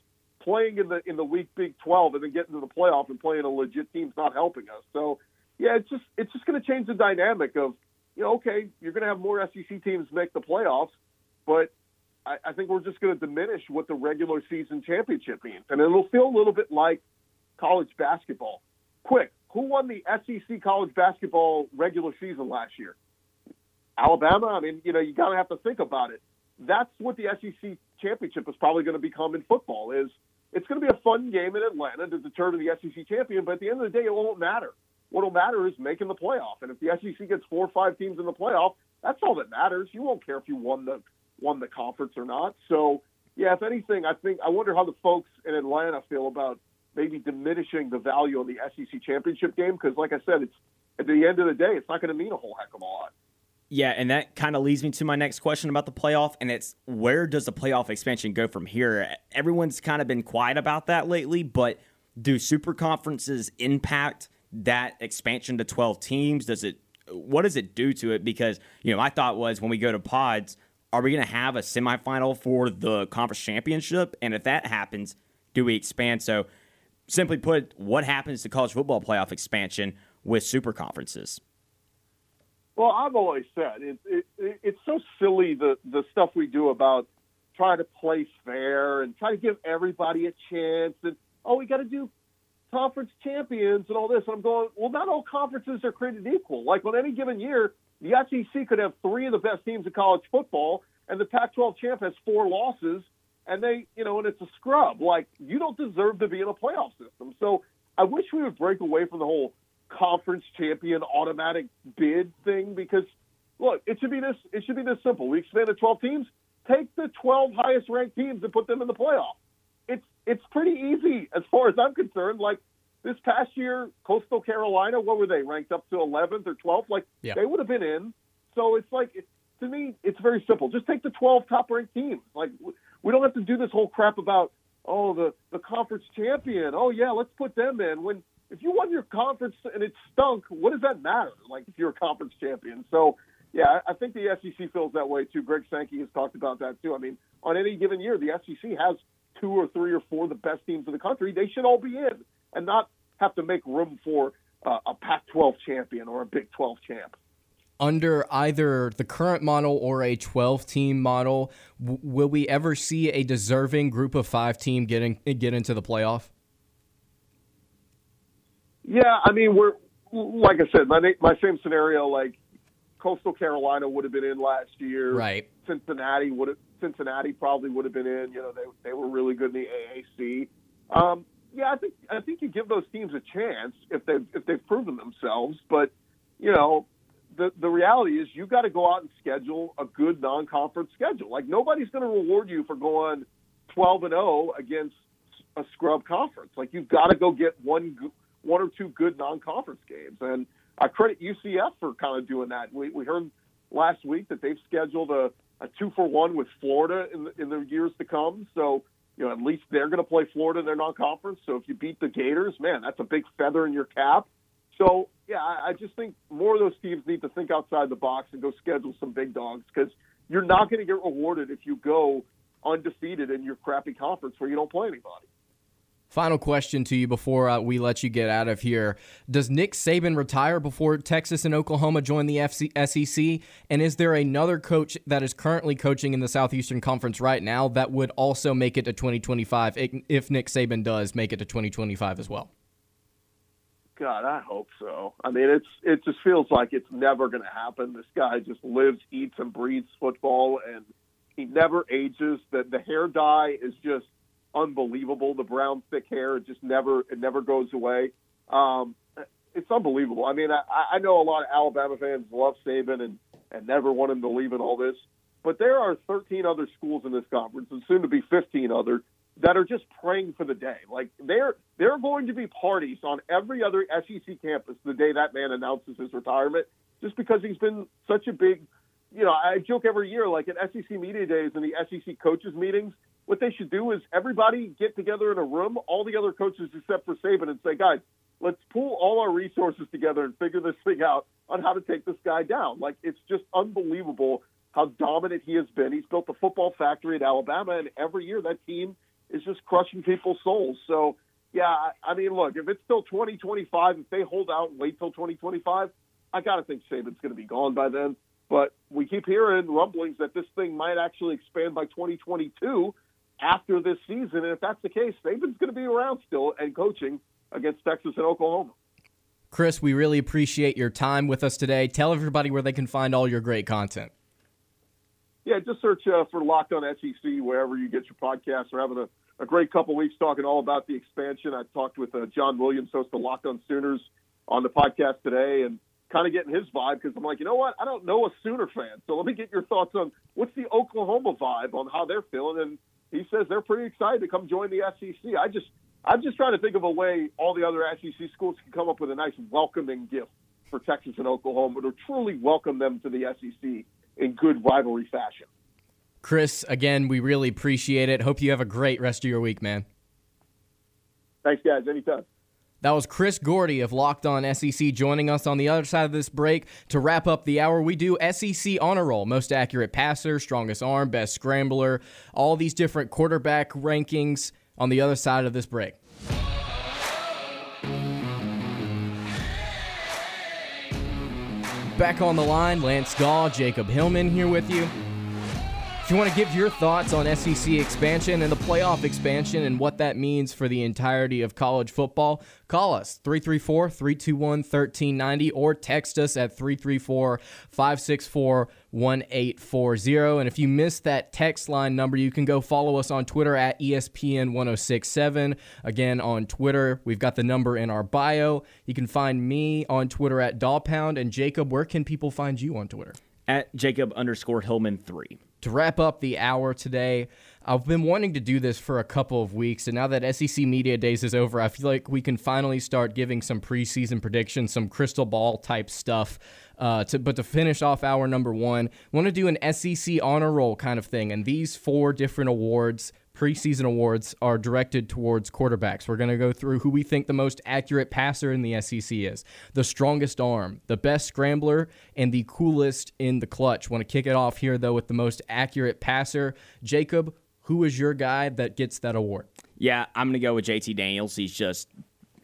playing in the in the weak Big 12 and then getting to the playoff and playing a legit team's not helping us. So yeah, it's just it's just going to change the dynamic of you know okay you're going to have more SEC teams make the playoffs, but I, I think we're just going to diminish what the regular season championship means, and it'll feel a little bit like college basketball. Quick, who won the SEC college basketball regular season last year? Alabama. I mean, you know, you got to have to think about it. That's what the SEC championship is probably going to become in football. Is it's going to be a fun game in Atlanta to determine the SEC champion, but at the end of the day, it won't matter. What will matter is making the playoff. And if the SEC gets four or five teams in the playoff, that's all that matters. You won't care if you won the won the conference or not. So, yeah, if anything, I think I wonder how the folks in Atlanta feel about maybe diminishing the value of the SEC championship game because, like I said, it's at the end of the day, it's not going to mean a whole heck of a lot. Yeah, and that kind of leads me to my next question about the playoff, and it's where does the playoff expansion go from here? Everyone's kind of been quiet about that lately, but do super conferences impact that expansion to 12 teams? Does it what does it do to it? Because, you know, my thought was when we go to pods, are we going to have a semifinal for the conference championship? And if that happens, do we expand? So, simply put, what happens to college football playoff expansion with super conferences? Well, I've always said it, it, it, it's so silly the the stuff we do about trying to play fair and try to give everybody a chance and oh we got to do conference champions and all this. And I'm going well, not all conferences are created equal. Like on any given year, the SEC could have three of the best teams in college football, and the Pac-12 champ has four losses, and they you know and it's a scrub. Like you don't deserve to be in a playoff system. So I wish we would break away from the whole conference champion automatic bid thing because look, it should be this it should be this simple. We expand to 12 teams, take the 12 highest ranked teams and put them in the playoff. It's it's pretty easy as far as I'm concerned. Like this past year, Coastal Carolina, what were they ranked up to 11th or 12th? Like yeah. they would have been in. So it's like to me, it's very simple. Just take the 12 top ranked teams. Like we don't have to do this whole crap about oh the the conference champion. Oh yeah, let's put them in when if you won your conference and it stunk, what does that matter? Like if you're a conference champion. So yeah, I think the SEC feels that way too. Greg Sankey has talked about that too. I mean, on any given year, the SEC has two or three or four of the best teams in the country. They should all be in and not have to make room for uh, a Pac-12 champion or a Big 12 champ. Under either the current model or a 12 team model, w- will we ever see a deserving group of five team getting get into the playoff? Yeah, I mean, we're like I said, my my same scenario. Like Coastal Carolina would have been in last year. Right. Cincinnati would have. Cincinnati probably would have been in. You know, they they were really good in the AAC. Um, yeah, I think I think you give those teams a chance if they if they've proven themselves. But you know, the the reality is you got to go out and schedule a good non-conference schedule. Like nobody's going to reward you for going 12 and 0 against a scrub conference. Like you've got to go get one one or two good non-conference games, and I credit UCF for kind of doing that. We we heard last week that they've scheduled a, a two for one with Florida in the, in the years to come. So you know at least they're going to play Florida in their non-conference. So if you beat the Gators, man, that's a big feather in your cap. So yeah, I, I just think more of those teams need to think outside the box and go schedule some big dogs because you're not going to get rewarded if you go undefeated in your crappy conference where you don't play anybody. Final question to you before uh, we let you get out of here. Does Nick Saban retire before Texas and Oklahoma join the FC- SEC? And is there another coach that is currently coaching in the Southeastern Conference right now that would also make it to 2025 if Nick Saban does make it to 2025 as well? God, I hope so. I mean, it's it just feels like it's never going to happen. This guy just lives, eats, and breathes football, and he never ages. The the hair dye is just unbelievable. The brown thick hair, it just never it never goes away. Um, it's unbelievable. I mean, I, I know a lot of Alabama fans love Saban and and never want him to leave and all this, but there are 13 other schools in this conference, and soon to be 15 other that are just praying for the day. Like there are going to be parties on every other SEC campus the day that man announces his retirement, just because he's been such a big. You know, I joke every year, like at SEC media days and the SEC coaches meetings, what they should do is everybody get together in a room, all the other coaches except for Saban, and say, guys, let's pool all our resources together and figure this thing out on how to take this guy down. Like it's just unbelievable how dominant he has been. He's built the football factory at Alabama, and every year that team is just crushing people's souls. So, yeah, I mean, look, if it's still 2025, if they hold out and wait till 2025, I got to think Saban's going to be gone by then. But we keep hearing rumblings that this thing might actually expand by 2022 after this season. And if that's the case, Saban's going to be around still and coaching against Texas and Oklahoma. Chris, we really appreciate your time with us today. Tell everybody where they can find all your great content. Yeah, just search uh, for Locked On SEC wherever you get your podcasts. We're having a, a great couple weeks talking all about the expansion. I talked with uh, John Williams, host of Locked On Sooners, on the podcast today, and kind of getting his vibe because I'm like, you know what? I don't know a Sooner fan, so let me get your thoughts on what's the Oklahoma vibe on how they're feeling. And he says they're pretty excited to come join the SEC. I just, I'm just trying to think of a way all the other SEC schools can come up with a nice welcoming gift for Texas and Oklahoma to truly welcome them to the SEC in good rivalry fashion. Chris, again, we really appreciate it. Hope you have a great rest of your week, man. Thanks, guys. Anytime. That was Chris Gordy of Locked On SEC joining us on the other side of this break. To wrap up the hour, we do SEC honor roll most accurate passer, strongest arm, best scrambler, all these different quarterback rankings on the other side of this break. Back on the line, Lance Dawe, Jacob Hillman here with you. If you want to give your thoughts on SEC expansion and the playoff expansion and what that means for the entirety of college football, call us 334 321 1390 or text us at 334 564 1840. And if you missed that text line number, you can go follow us on Twitter at ESPN 1067. Again, on Twitter, we've got the number in our bio. You can find me on Twitter at Dollpound. And Jacob, where can people find you on Twitter? At Jacob underscore Hillman 3 to wrap up the hour today, I've been wanting to do this for a couple of weeks, and now that SEC Media Days is over, I feel like we can finally start giving some preseason predictions, some crystal ball type stuff. Uh, to, but to finish off hour number one, want to do an SEC honor roll kind of thing, and these four different awards preseason awards are directed towards quarterbacks. We're going to go through who we think the most accurate passer in the SEC is, the strongest arm, the best scrambler, and the coolest in the clutch. Want to kick it off here, though, with the most accurate passer. Jacob, who is your guy that gets that award? Yeah, I'm going to go with JT Daniels. He's just.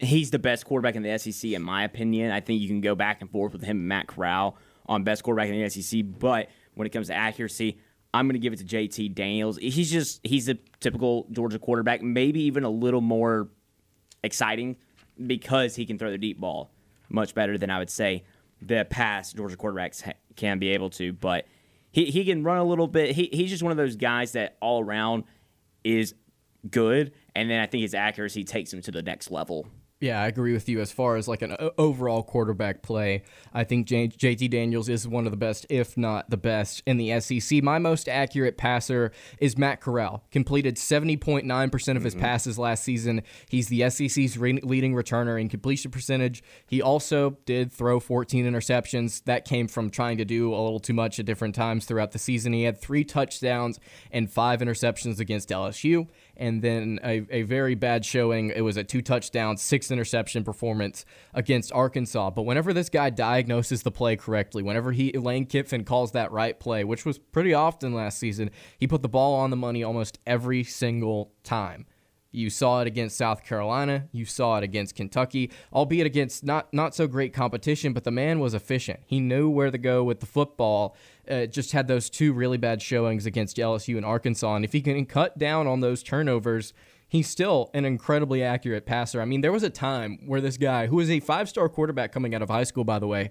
He's the best quarterback in the SEC, in my opinion. I think you can go back and forth with him and Matt Corral on best quarterback in the SEC, but when it comes to accuracy, I'm going to give it to JT Daniels. He's just he's a typical Georgia quarterback, maybe even a little more exciting because he can throw the deep ball much better than I would say the past Georgia quarterbacks can be able to. But he, he can run a little bit. He, he's just one of those guys that all around is good, and then I think his accuracy takes him to the next level. Yeah, I agree with you as far as like an overall quarterback play. I think J- JT Daniels is one of the best, if not the best, in the SEC. My most accurate passer is Matt Corral. Completed 70.9% of his mm-hmm. passes last season. He's the SEC's re- leading returner in completion percentage. He also did throw 14 interceptions. That came from trying to do a little too much at different times throughout the season. He had three touchdowns and five interceptions against LSU and then a, a very bad showing. It was a two touchdown, six interception performance against Arkansas. But whenever this guy diagnoses the play correctly, whenever he Lane Kiffin calls that right play, which was pretty often last season, he put the ball on the money almost every single time. You saw it against South Carolina. You saw it against Kentucky, albeit against not not so great competition. But the man was efficient. He knew where to go with the football. Uh, just had those two really bad showings against LSU and Arkansas. And if he can cut down on those turnovers, he's still an incredibly accurate passer. I mean, there was a time where this guy, who was a five star quarterback coming out of high school, by the way,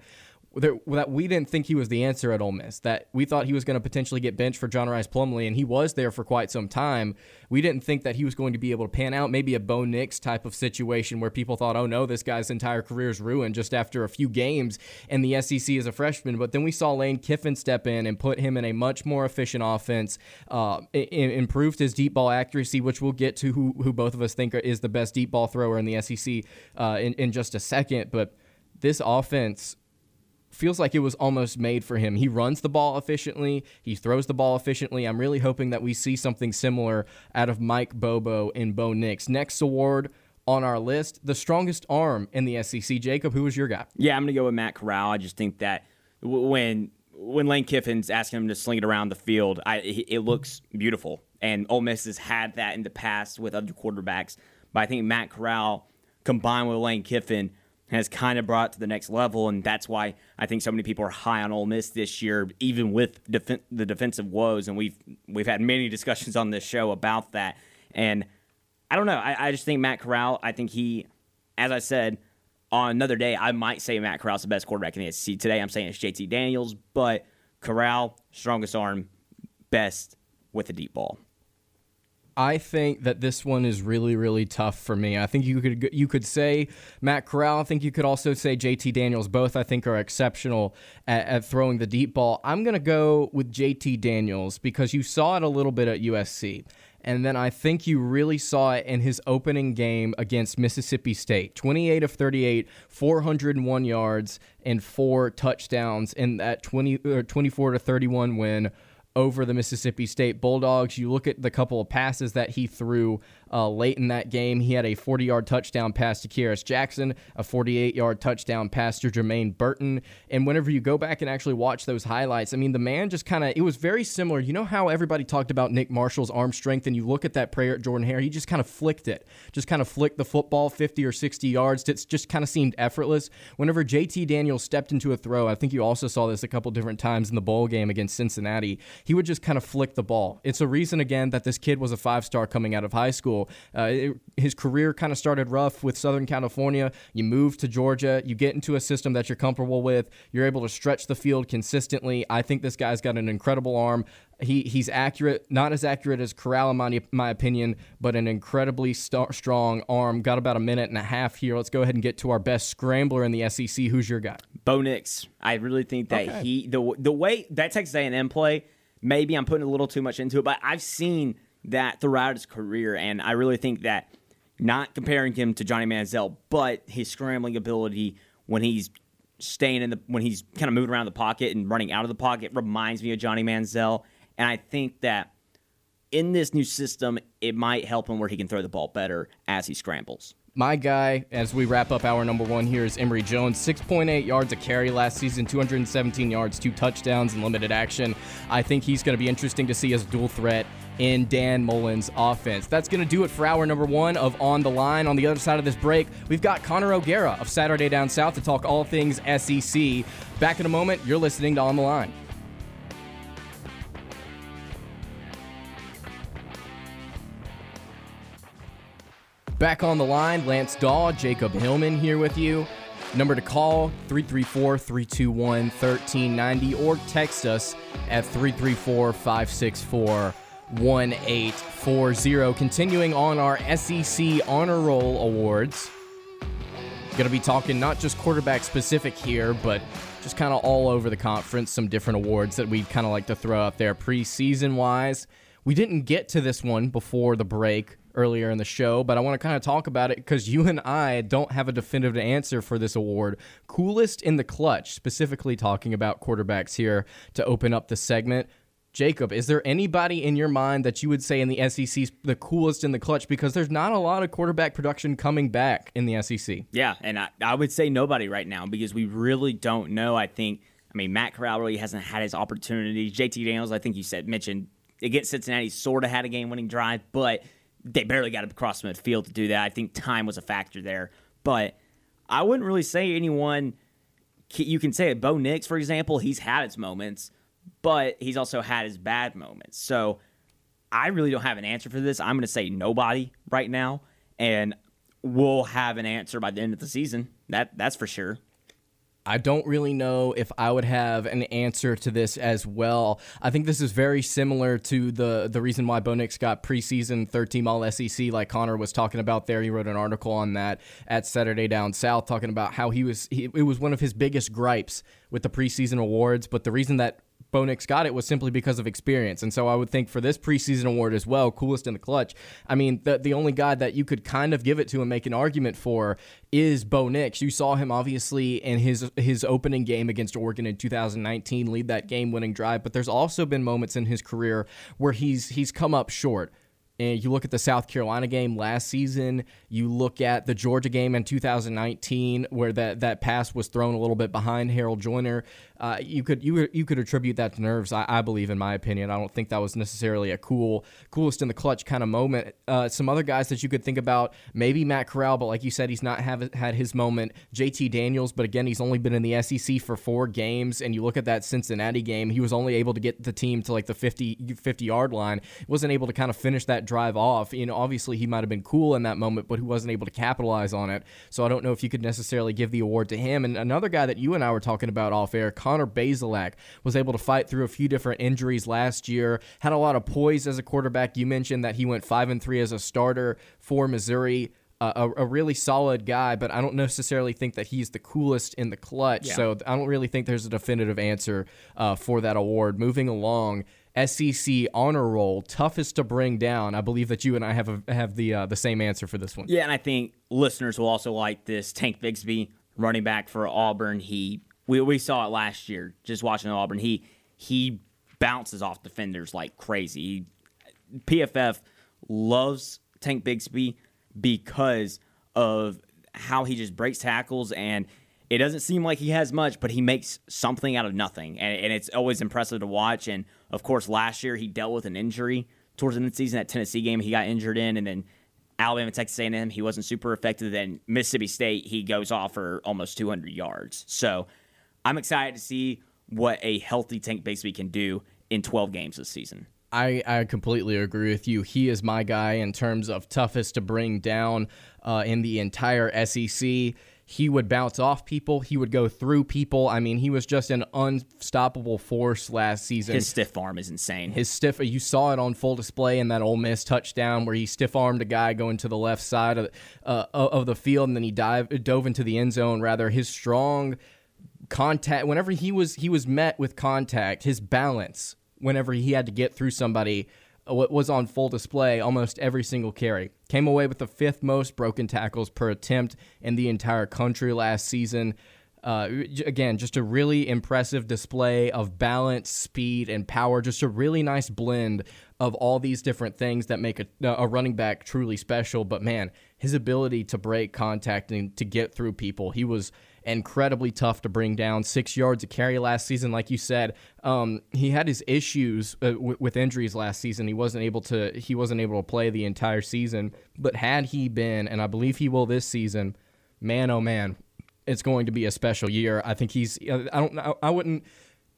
that we didn't think he was the answer at Ole Miss. That we thought he was going to potentially get benched for John Rhys Plumlee, and he was there for quite some time. We didn't think that he was going to be able to pan out. Maybe a Bo Nix type of situation where people thought, "Oh no, this guy's entire career is ruined just after a few games in the SEC as a freshman." But then we saw Lane Kiffin step in and put him in a much more efficient offense. Uh, improved his deep ball accuracy, which we'll get to who who both of us think is the best deep ball thrower in the SEC uh, in in just a second, but. This offense feels like it was almost made for him. He runs the ball efficiently, he throws the ball efficiently. I'm really hoping that we see something similar out of Mike Bobo and Bo Nix. Next award on our list, the strongest arm in the SEC. Jacob, who was your guy? Yeah, I'm going to go with Matt Corral. I just think that when when Lane Kiffin's asking him to sling it around the field, I, it looks beautiful. And Ole Miss has had that in the past with other quarterbacks. But I think Matt Corral combined with Lane Kiffin – has kind of brought to the next level, and that's why I think so many people are high on Ole Miss this year, even with def- the defensive woes. And we've we've had many discussions on this show about that. And I don't know. I, I just think Matt Corral. I think he, as I said, on another day, I might say Matt Corral's the best quarterback in the SEC. Today, I'm saying it's JT Daniels, but Corral, strongest arm, best with a deep ball. I think that this one is really, really tough for me. I think you could you could say Matt Corral. I think you could also say JT Daniels. Both I think are exceptional at, at throwing the deep ball. I'm gonna go with JT Daniels because you saw it a little bit at USC. And then I think you really saw it in his opening game against Mississippi State 28 of 38, 401 yards, and four touchdowns in that 20, 24 to 31 win over the Mississippi State Bulldogs. You look at the couple of passes that he threw uh, late in that game. He had a 40 yard touchdown pass to Kearis Jackson, a 48 yard touchdown pass to Jermaine Burton. And whenever you go back and actually watch those highlights, I mean, the man just kind of, it was very similar. You know how everybody talked about Nick Marshall's arm strength, and you look at that prayer at Jordan Hare, he just kind of flicked it, just kind of flicked the football 50 or 60 yards. It just kind of seemed effortless. Whenever JT Daniels stepped into a throw, I think you also saw this a couple different times in the bowl game against Cincinnati, he would just kind of flick the ball. It's a reason, again, that this kid was a five star coming out of high school. Uh, it, his career kind of started rough with Southern California. You move to Georgia, you get into a system that you're comfortable with. You're able to stretch the field consistently. I think this guy's got an incredible arm. He he's accurate, not as accurate as Corral in my, my opinion, but an incredibly st- strong arm. Got about a minute and a half here. Let's go ahead and get to our best scrambler in the SEC. Who's your guy? Bo Nix. I really think that okay. he the the way that Texas A&M play. Maybe I'm putting a little too much into it, but I've seen that throughout his career. And I really think that not comparing him to Johnny Manziel, but his scrambling ability when he's staying in the when he's kind of moving around the pocket and running out of the pocket reminds me of Johnny Manziel. And I think that in this new system, it might help him where he can throw the ball better as he scrambles. My guy, as we wrap up our number one here, is Emory Jones. 6.8 yards a carry last season, 217 yards, two touchdowns, and limited action. I think he's going to be interesting to see as dual threat in Dan Mullen's offense. That's going to do it for hour number one of On the Line. On the other side of this break, we've got Connor O'Gara of Saturday Down South to talk all things SEC. Back in a moment, you're listening to On the Line. Back on the line, Lance Dawe, Jacob Hillman here with you. Number to call 334 321 1390 or text us at 334 564 1840. Continuing on our SEC Honor Roll Awards. Going to be talking not just quarterback specific here, but just kind of all over the conference, some different awards that we'd kind of like to throw out there preseason wise. We didn't get to this one before the break earlier in the show, but I want to kind of talk about it because you and I don't have a definitive answer for this award. Coolest in the clutch, specifically talking about quarterbacks here to open up the segment. Jacob, is there anybody in your mind that you would say in the SEC the coolest in the clutch? Because there's not a lot of quarterback production coming back in the SEC. Yeah, and I, I would say nobody right now because we really don't know. I think, I mean, Matt Corral really hasn't had his opportunities. JT Daniels, I think you said, mentioned against Cincinnati, sort of had a game winning drive, but they barely got across the midfield to do that. I think time was a factor there. But I wouldn't really say anyone, you can say Bo Nix, for example, he's had its moments but he's also had his bad moments. So I really don't have an answer for this. I'm going to say nobody right now, and we'll have an answer by the end of the season. That that's for sure. I don't really know if I would have an answer to this as well. I think this is very similar to the the reason why Bo Nix got preseason third team All SEC, like Connor was talking about there. He wrote an article on that at Saturday Down South, talking about how he was. He, it was one of his biggest gripes with the preseason awards, but the reason that Bo Nix got it was simply because of experience. And so I would think for this preseason award as well, coolest in the clutch, I mean, the, the only guy that you could kind of give it to and make an argument for is Bo Nix. You saw him obviously in his his opening game against Oregon in 2019 lead that game winning drive, but there's also been moments in his career where he's he's come up short. And you look at the South Carolina game last season, you look at the Georgia game in 2019, where that, that pass was thrown a little bit behind Harold Joiner. Uh, you could you you could attribute that to nerves. I, I, believe, in my opinion, I don't think that was necessarily a cool coolest in the clutch kind of moment. Uh, some other guys that you could think about, maybe Matt Corral, but like you said, he's not have had his moment. JT Daniels, but again, he's only been in the SEC for four games, and you look at that Cincinnati game, he was only able to get the team to like the 50 50 yard line. wasn't able to kind of finish that drive off. You know, obviously he might have been cool in that moment, but he wasn't able to capitalize on it. So I don't know if you could necessarily give the award to him. And another guy that you and I were talking about off air, Connor Bazelak, was able to fight through a few different injuries last year. Had a lot of poise as a quarterback. You mentioned that he went five and three as a starter for Missouri. Uh, a, a, really solid guy, but I don't necessarily think that he's the coolest in the clutch. Yeah. So I don't really think there's a definitive answer uh, for that award. Moving along, SEC honor roll, toughest to bring down. I believe that you and I have a, have the uh, the same answer for this one. Yeah, and I think listeners will also like this. Tank Bigsby, running back for Auburn. He we, we saw it last year just watching Auburn. He he bounces off defenders like crazy. PFF loves Tank Bigsby because of how he just breaks tackles and it doesn't seem like he has much, but he makes something out of nothing, and, and it's always impressive to watch. And of course, last year he dealt with an injury towards the end of the season. That Tennessee game he got injured in, and then Alabama, Texas A&M, he wasn't super effective. Then Mississippi State, he goes off for almost 200 yards. So I'm excited to see what a healthy Tank Bigsby can do in 12 games this season. I, I completely agree with you. He is my guy in terms of toughest to bring down uh, in the entire SEC. He would bounce off people. He would go through people. I mean, he was just an unstoppable force last season. His stiff arm is insane. His stiff, you saw it on full display in that Ole Miss touchdown where he stiff armed a guy going to the left side of, uh, of the field, and then he dive, dove into the end zone. Rather, his strong contact. Whenever he was he was met with contact, his balance. Whenever he had to get through somebody was on full display almost every single carry. Came away with the fifth most broken tackles per attempt in the entire country last season. Uh, again, just a really impressive display of balance, speed, and power. Just a really nice blend of all these different things that make a, a running back truly special. But man, his ability to break contact and to get through people, he was incredibly tough to bring down. Six yards a carry last season, like you said. Um, he had his issues uh, w- with injuries last season. He wasn't able to he wasn't able to play the entire season. But had he been, and I believe he will this season, man, oh man, it's going to be a special year. I think he's. I don't. I wouldn't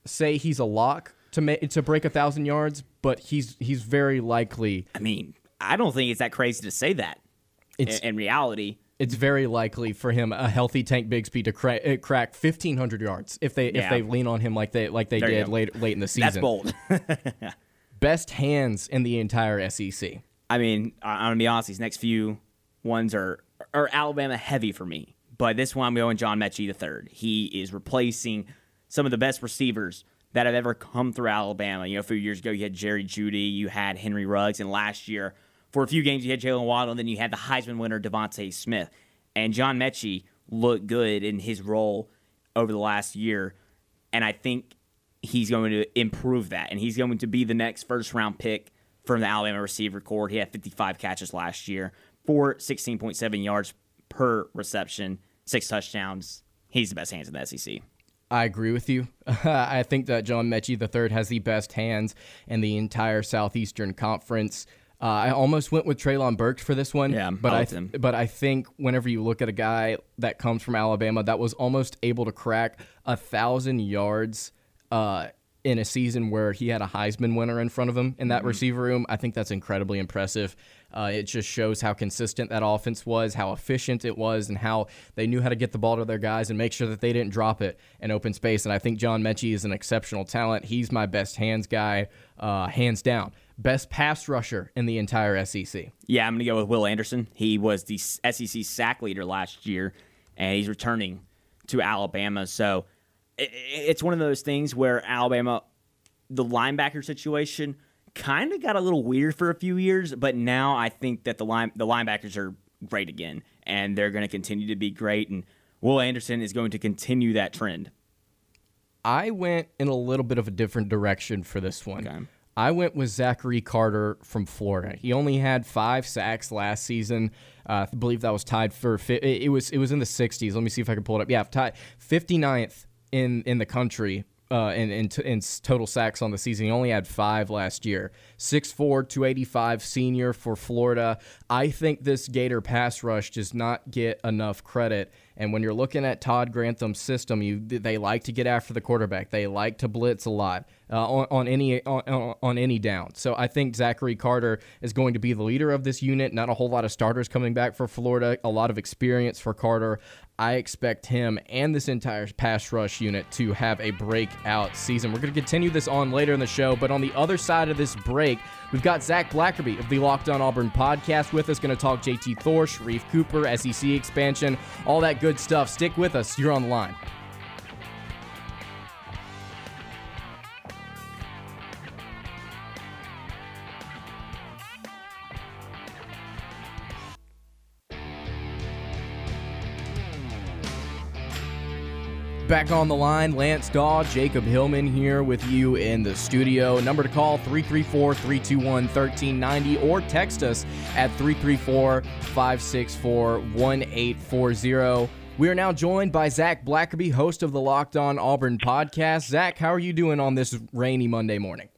say he's a lock to make to break a thousand yards, but he's he's very likely. I mean, I don't think it's that crazy to say that. It's, in, in reality, it's very likely for him a healthy Tank Bigsby to crack, uh, crack fifteen hundred yards if they yeah. if they lean on him like they like they there did late late in the season. That's bold. Best hands in the entire SEC. I mean, I'm gonna be honest. These next few ones are are Alabama heavy for me But this one, I'm going John Metchie III. He is replacing some of the best receivers that have ever come through Alabama. You know, a few years ago, you had Jerry Jeudy, you had Henry Ruggs, and last year, for a few games, you had Jaylen Waddle, and then you had the Heisman winner, DeVonta Smith. And John Metchie looked good in his role over the last year. And I think he's going to improve that. And he's going to be the next first round pick from the Alabama receiver corps. He had 55 catches last year for 16.7 yards per reception, six touchdowns. He's the best hands in the SEC. I agree with you. I think that John Metchie III has the best hands in the entire Southeastern Conference. Uh, I almost went with Treylon Burks for this one. Yeah, but I I, liked him. but I think whenever you look at a guy that comes from Alabama that was almost able to crack a thousand yards uh, in a season where he had a Heisman winner in front of him in that Mm-hmm. receiver room, I think that's incredibly impressive. Uh, it just shows how consistent that offense was, how efficient it was, and how they knew how to get the ball to their guys and make sure that they didn't drop it in open space. And I think John Metchie is an exceptional talent. He's my best hands guy, uh, hands down. Best pass rusher in the entire SEC. Yeah, I'm going to go with Will Anderson. He was the SEC sack leader last year, and he's returning to Alabama. So it's one of those things where Alabama, the linebacker situation, kind of got a little weird for a few years, but now I think that the line the linebackers are great again, and they're going to continue to be great. And Will Anderson is going to continue that trend. I went in a little bit of a different direction for this one. Okay. I went with Zachary Carter from Florida. He only had five sacks last season. Uh, I believe that was tied for it was it was in the 60s. Let me see if I can pull it up. Yeah, tied 59th in in the country uh, in, in, t- in total sacks on the season. He only had five last year. 6'4", 285 senior for Florida. I think this Gator pass rush does not get enough credit. And when you're looking at Todd Grantham's system, you they like to get after the quarterback. They like to blitz a lot uh, on, on any on, on on any down. So I think Zachary Carter is going to be the leader of this unit. Not a whole lot of starters coming back for Florida. A lot of experience for Carter. I expect him and this entire pass rush unit to have a breakout season. We're going to continue this on later in the show, but on the other side of this break, we've got Zac Blackerby of the Locked On Auburn podcast with us, going to talk JT Thor, Sharife Cooper, SEC expansion, all that good stuff. Stick with us. You're on the line. Back on the line, Lance Dawe, Jacob Hillman here with you in the studio. Number to call 334 321 1390 or text us at 334 564 1840. We are now joined by Zac Blackerby, host of the Locked On Auburn podcast. Zac, how are you doing on this rainy Monday morning?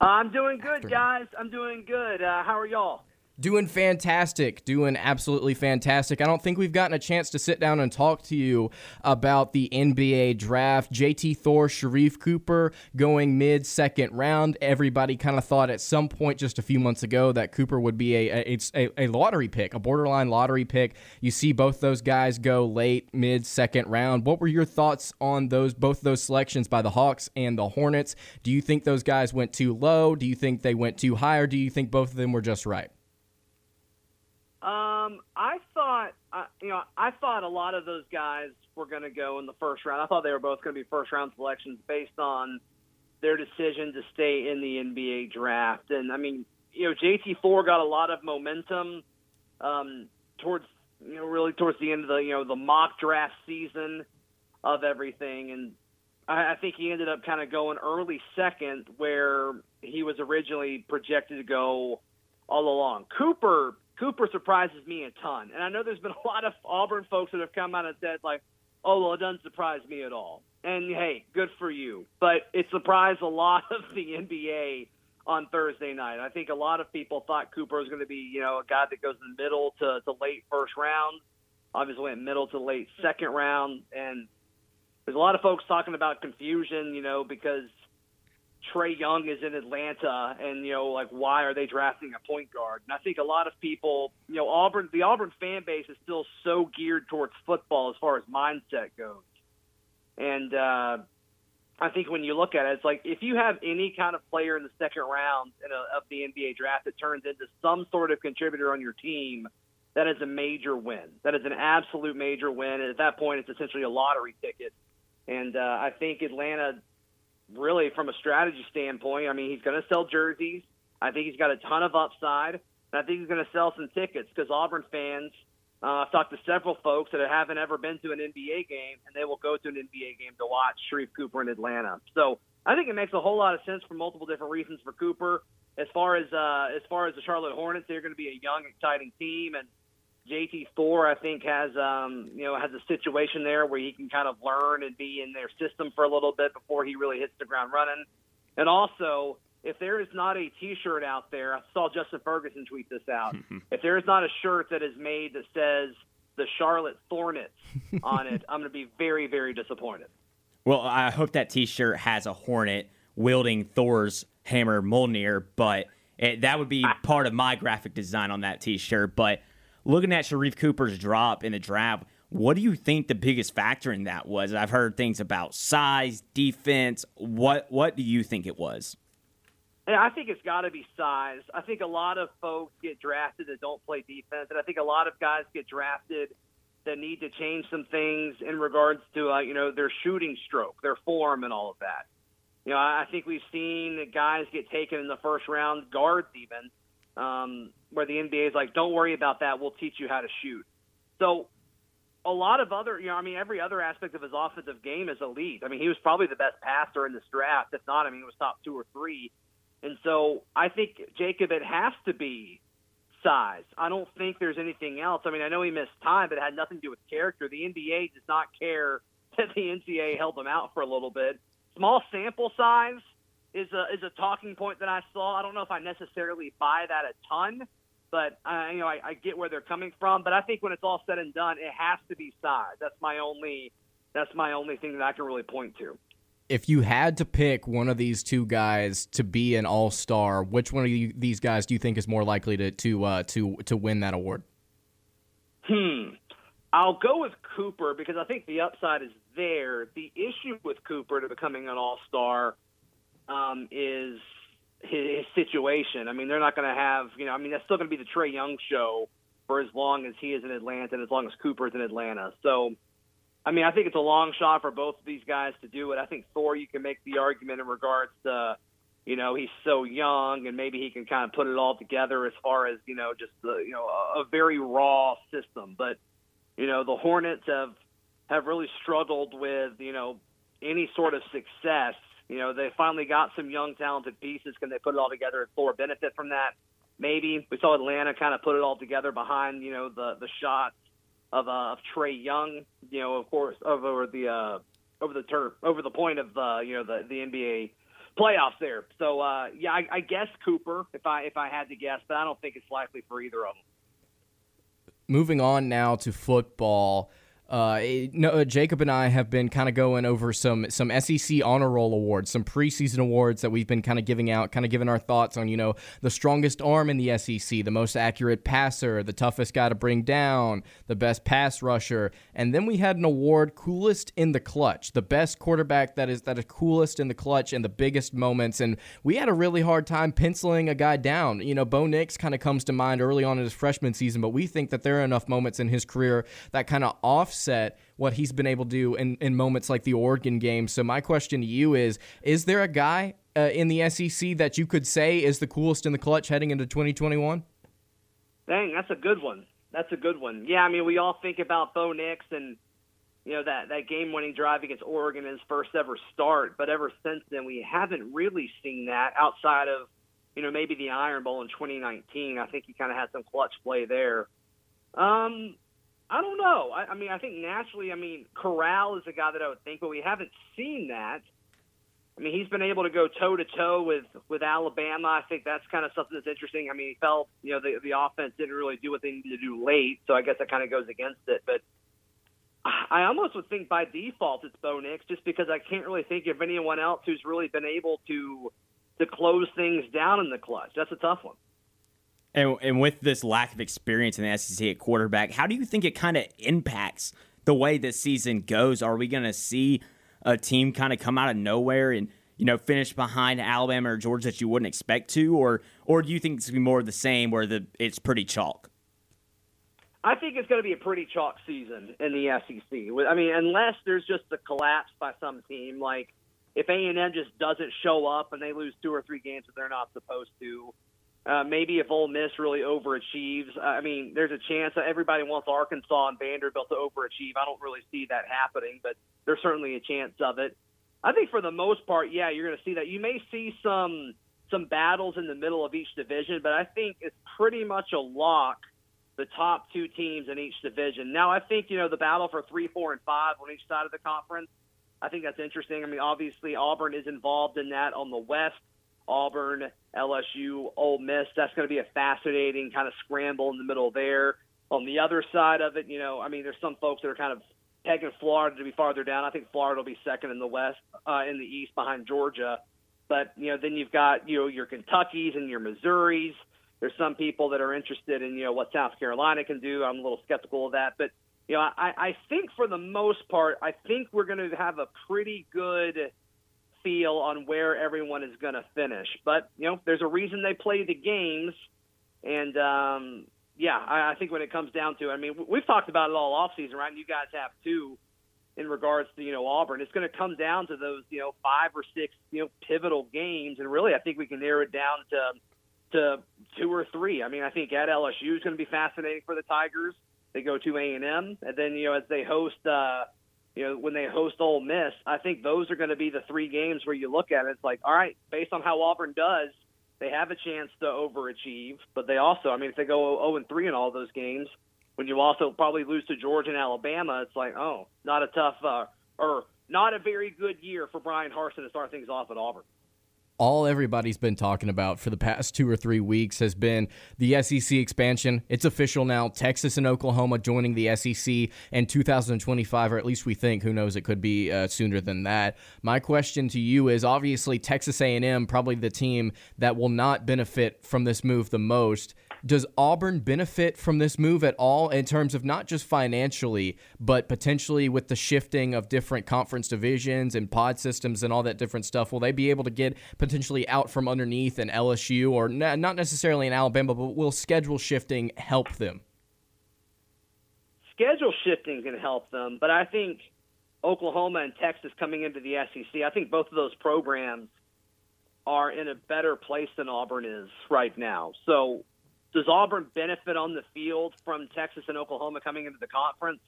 I'm doing good, guys. I'm doing good. Uh, how are y'all? Doing fantastic. Doing absolutely fantastic. I don't think we've gotten a chance to sit down and talk to you about the NBA draft. JT Thor, Sharife Cooper going mid second round. Everybody kind of thought at some point just a few months ago that Cooper would be a, a, a, lottery pick, a borderline lottery pick. You see both those guys go late, mid second round. What were your thoughts on those both those selections by the Hawks and the Hornets? Do you think those guys went too low? Do you think they went too high? Or do you think both of them were just right? Um, I thought, uh, you know, I thought a lot of those guys were going to go in the first round. I thought they were both going to be first round selections based on their decision to stay in the NBA draft. And I mean, you know, JT Thor got a lot of momentum um, towards, you know, really towards the end of the, you know, the mock draft season of everything. And I, I think he ended up kind of going early second where he was originally projected to go all along. Cooper Cooper surprises me a ton, and I know there's been a lot of Auburn folks that have come out and said like, "Oh, well, it doesn't surprise me at all." And hey, good for you, but it surprised a lot of the NBA on Thursday night. I think a lot of people thought Cooper was going to be, you know, a guy that goes in the middle to, to late first round. Obviously, went middle to late second round, and there's a lot of folks talking about confusion, you know, because Trae Young is in Atlanta, and you know, like, why are they drafting a point guard? And I think a lot of people, you know, Auburn, the Auburn fan base is still so geared towards football as far as mindset goes, and uh, I think when you look at it, it's like if you have any kind of player in the second round in a, of the NBA draft that turns into some sort of contributor on your team, that is a major win. That is an absolute major win. And at that point, it's essentially a lottery ticket. And uh, I think Atlanta, really, from a strategy standpoint, I mean, he's going to sell jerseys. I think he's got a ton of upside. And I think he's going to sell some tickets because Auburn fans, uh, I've talked to several folks that haven't ever been to an NBA game, and they will go to an NBA game to watch Sharife Cooper in Atlanta. So I think it makes a whole lot of sense for multiple different reasons for Cooper. As far as uh, as far as the Charlotte Hornets, they're going to be a young, exciting team, and JT Thor, I think, has um, you know has a situation there where he can kind of learn and be in their system for a little bit before he really hits the ground running. And also, if there is not a T-shirt out there, I saw Justin Ferguson tweet this out. if there is not a shirt that is made that says the Charlotte Thornets on it, I'm going to be very, very disappointed. Well, I hope that T-shirt has a hornet wielding Thor's hammer Mjolnir, but it, that would be part of my graphic design on that T-shirt. But looking at Sharife Cooper's drop in the draft, what do you think the biggest factor in that was? I've heard things about size, defense. What what do you think it was? Yeah, I think it's got to be size. I think a lot of folks get drafted that don't play defense, and I think a lot of guys get drafted that need to change some things in regards to uh, you know their shooting stroke, their form, and all of that. You know, I think we've seen guys get taken in the first round, guards even, um, where the NBA is like, "Don't worry about that. We'll teach you how to shoot." So, a lot of other, you know, I mean, every other aspect of his offensive game is elite. I mean, he was probably the best passer in this draft. If not, I mean, he was top two or three and so I think, Jacob, it has to be size. I don't think there's anything else. I mean, I know he missed time, but it had nothing to do with character. The NBA does not care that the NCAA held him out for a little bit. Small sample size is a is a talking point that I saw. I don't know if I necessarily buy that a ton, but I, you know I, I get where they're coming from. But I think when it's all said and done, it has to be size. That's my only that's my only thing that I can really point to if you had to pick one of these two guys to be an All Star, which one of you, these guys do you think is more likely to to uh, to to win that award? Hmm. I'll go with Cooper because I think the upside is there. The issue with Cooper to becoming an All Star um, is his, his situation. I mean, they're not going to have you know. I mean, that's still going to be the Trae Young show for as long as he is in Atlanta and as long as Cooper is in Atlanta. So I mean, I think it's a long shot for both of these guys to do it. I think Thor, you can make the argument in regards to, you know, he's so young and maybe he can kind of put it all together as far as, you know, just the, you know, a, a very raw system. But, you know, the Hornets have, have really struggled with, you know, any sort of success. You know, they finally got some young, talented pieces. Can they put it all together and Thor benefit from that? Maybe we saw Atlanta kind of put it all together behind, you know, the, the shots of, uh, of Trae Young, you know, of course, over the uh, over the turf, over the point of uh, you know the the NBA playoffs there. So uh, yeah, I, I guess Cooper, if I if I had to guess, but I don't think it's likely for either of them. Moving on now to football. Uh, no, uh, Jacob and I have been kind of going over some some SEC honor roll awards, some preseason awards that we've been kind of giving out, kind of giving our thoughts on, you know, the strongest arm in the SEC, the most accurate passer, the toughest guy to bring down, the best pass rusher, and then we had an award, coolest in the clutch, the best quarterback that is that is coolest in the clutch in the biggest moments, and we had a really hard time penciling a guy down. You know, Bo Nix kind of comes to mind early on in his freshman season, but we think that there are enough moments in his career that kind of off offset what he's been able to do in, in moments like the Oregon game. So my question to you is: Is there a guy uh, in the SEC that you could say is the coolest in the clutch heading into 2021? Dang, that's a good one. That's a good one. Yeah, I mean, we all think about Bo Nix and you know that that game-winning drive against Oregon, his first ever start. But ever since then, we haven't really seen that outside of you know maybe the Iron Bowl in 2019. I think he kind of had some clutch play there. Um, I don't know. I, I mean, I think naturally, I mean, Corral is a guy that I would think, but we haven't seen that. I mean, he's been able to go toe to toe with with Alabama. I think that's kind of something that's interesting. I mean, he felt you know the the offense didn't really do what they needed to do late, so I guess that kind of goes against it. But I almost would think by default it's Bo Nix, just because I can't really think of anyone else who's really been able to to close things down in the clutch. That's a tough one. And, and with this lack of experience in the SEC at quarterback, how do you think it kind of impacts the way this season goes? Are we going to see a team kind of come out of nowhere and you know finish behind Alabama or Georgia that you wouldn't expect to, or or do you think it's going to be more of the same where the it's pretty chalk? I think it's going to be a pretty chalk season in the SEC. I mean, unless there's just a collapse by some team, like if A and M just doesn't show up and they lose two or three games that they're not supposed to. Uh, maybe if Ole Miss really overachieves, I mean, there's a chance that everybody wants Arkansas and Vanderbilt to overachieve. I don't really see that happening, but there's certainly a chance of it. I think for the most part, yeah, you're going to see that. You may see some some battles in the middle of each division, but I think it's pretty much a lock the top two teams in each division. Now, I think you know the battle for three, four, and five on each side of the conference. I think that's interesting. I mean, obviously Auburn is involved in that on the West. Auburn, LSU, Ole Miss. That's going to be a fascinating kind of scramble in the middle there. On the other side of it, you know, I mean, there's some folks that are kind of pegging Florida to be farther down. I think Florida will be second in the West, uh, in the East behind Georgia. But you know, then you've got you know your Kentuckies and your Missouris. There's some people that are interested in you know what South Carolina can do. I'm a little skeptical of that, but you know, I, I think for the most part, I think we're going to have a pretty good feel on where everyone is going to finish. But you know, there's a reason they play the games, and um, yeah, I, I think when it comes down to, it, I mean, we've talked about it all off season, right? And you guys have too in regards to you know Auburn. It's going to come down to those you know five or six you know pivotal games, and really I think we can narrow it down to to two or three. I mean I think at LSU is going to be fascinating for the Tigers. They go to A and M, and then you know as they host. uh you know, when they host Ole Miss, I think those are going to be the three games where you look at it. It's like, all right, based on how Auburn does, they have a chance to overachieve. But they also, I mean, if they go 0 and 3 in all those games, when you also probably lose to Georgia and Alabama, it's like, oh, not a tough uh, or not a very good year for Bryan Harsin to start things off at Auburn all everybody's been talking about for the past two or three weeks has been the SEC expansion. It's official now. Texas and Oklahoma joining the SEC in 2025, or at least we think. Who knows? It could be uh, sooner than that. My question to you is: obviously, Texas A&M probably the team that will not benefit from this move the most. Does Auburn benefit from this move at all in terms of not just financially, but potentially with the shifting of different conference divisions and pod systems and all that different stuff? Will they be able to get potentially out from underneath an LSU or not necessarily in Alabama, but will schedule shifting help them? Schedule shifting can help them, but I think Oklahoma and Texas coming into the SEC, I think both of those programs are in a better place than Auburn is right now. So does Auburn benefit on the field from Texas and Oklahoma coming into the conference?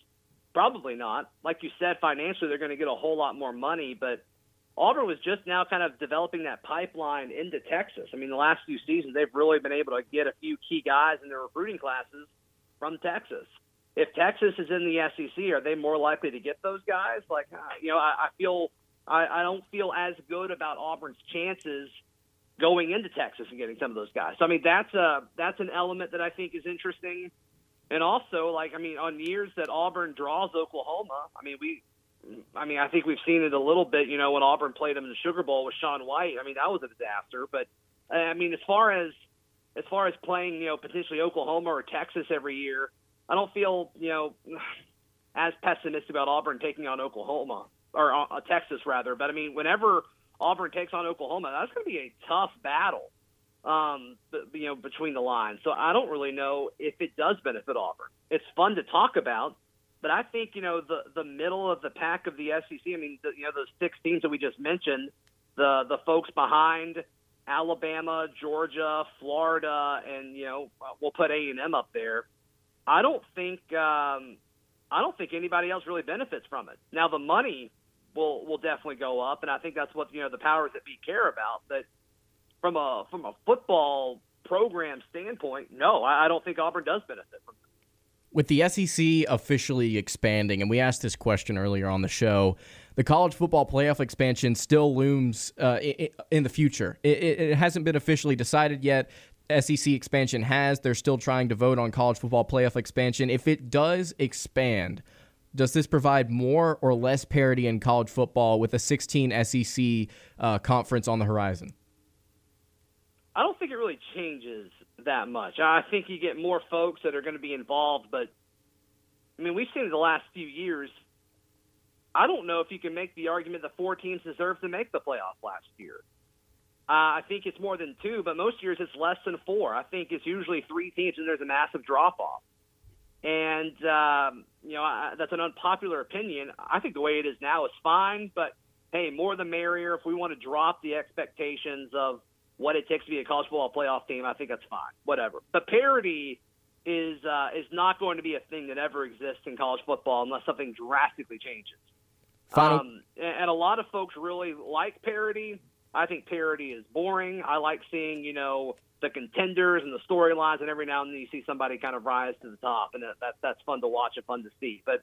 Probably not. Like you said, financially, they're going to get a whole lot more money, but Auburn was just now kind of developing that pipeline into Texas. I mean, the last few seasons, they've really been able to get a few key guys in their recruiting classes from Texas. If Texas is in the SEC, are they more likely to get those guys? Like, uh, you know, I, I feel I, I don't feel as good about Auburn's chances going into Texas and getting some of those guys. So I mean that's a that's an element that I think is interesting. And also like I mean on years that Auburn draws Oklahoma, I mean we I mean I think we've seen it a little bit, you know, when Auburn played them in the Sugar Bowl with Sean White. I mean that was a disaster, but I mean as far as as far as playing, you know, potentially Oklahoma or Texas every year, I don't feel, you know, as pessimistic about Auburn taking on Oklahoma or uh, Texas rather. But I mean, whenever Auburn takes on Oklahoma, that's going to be a tough battle, um, you know, between the lines. So I don't really know if it does benefit Auburn. It's fun to talk about, but I think you know the the middle of the pack of the SEC. I mean, the, you know, those six teams that we just mentioned, the the folks behind Alabama, Georgia, Florida, and you know, we'll put A and M up there. I don't think um, I don't think anybody else really benefits from it. Now the money will will definitely go up, and I think that's what you know the powers that be care about. But from a from a football program standpoint, no, I, I don't think Auburn does benefit from. It. With the SEC officially expanding, and we asked this question earlier on the show, the college football playoff expansion still looms uh, in the future. It, it hasn't been officially decided yet. SEC expansion has. They're still trying to vote on college football playoff expansion. If it does expand, does this provide more or less parity in college football with a 16 SEC uh, conference on the horizon? I don't think it really changes that much. I think you get more folks that are going to be involved, but I mean, we've seen the last few years. I don't know if you can make the argument that four teams deserve to make the playoff last year. Uh, I think it's more than two, but most years it's less than four. I think it's usually three teams and there's a massive drop off. And um, you know I, that's an unpopular opinion. I think the way it is now is fine, but hey, more the merrier. If we want to drop the expectations of what it takes to be a college football playoff team, I think that's fine. Whatever. But parity is uh, is not going to be a thing that ever exists in college football unless something drastically changes. Final. Um, and a lot of folks really like parity. I think parity is boring. I like seeing, you know, the contenders and the storylines, and every now and then you see somebody kind of rise to the top, and that, that that's fun to watch and fun to see. But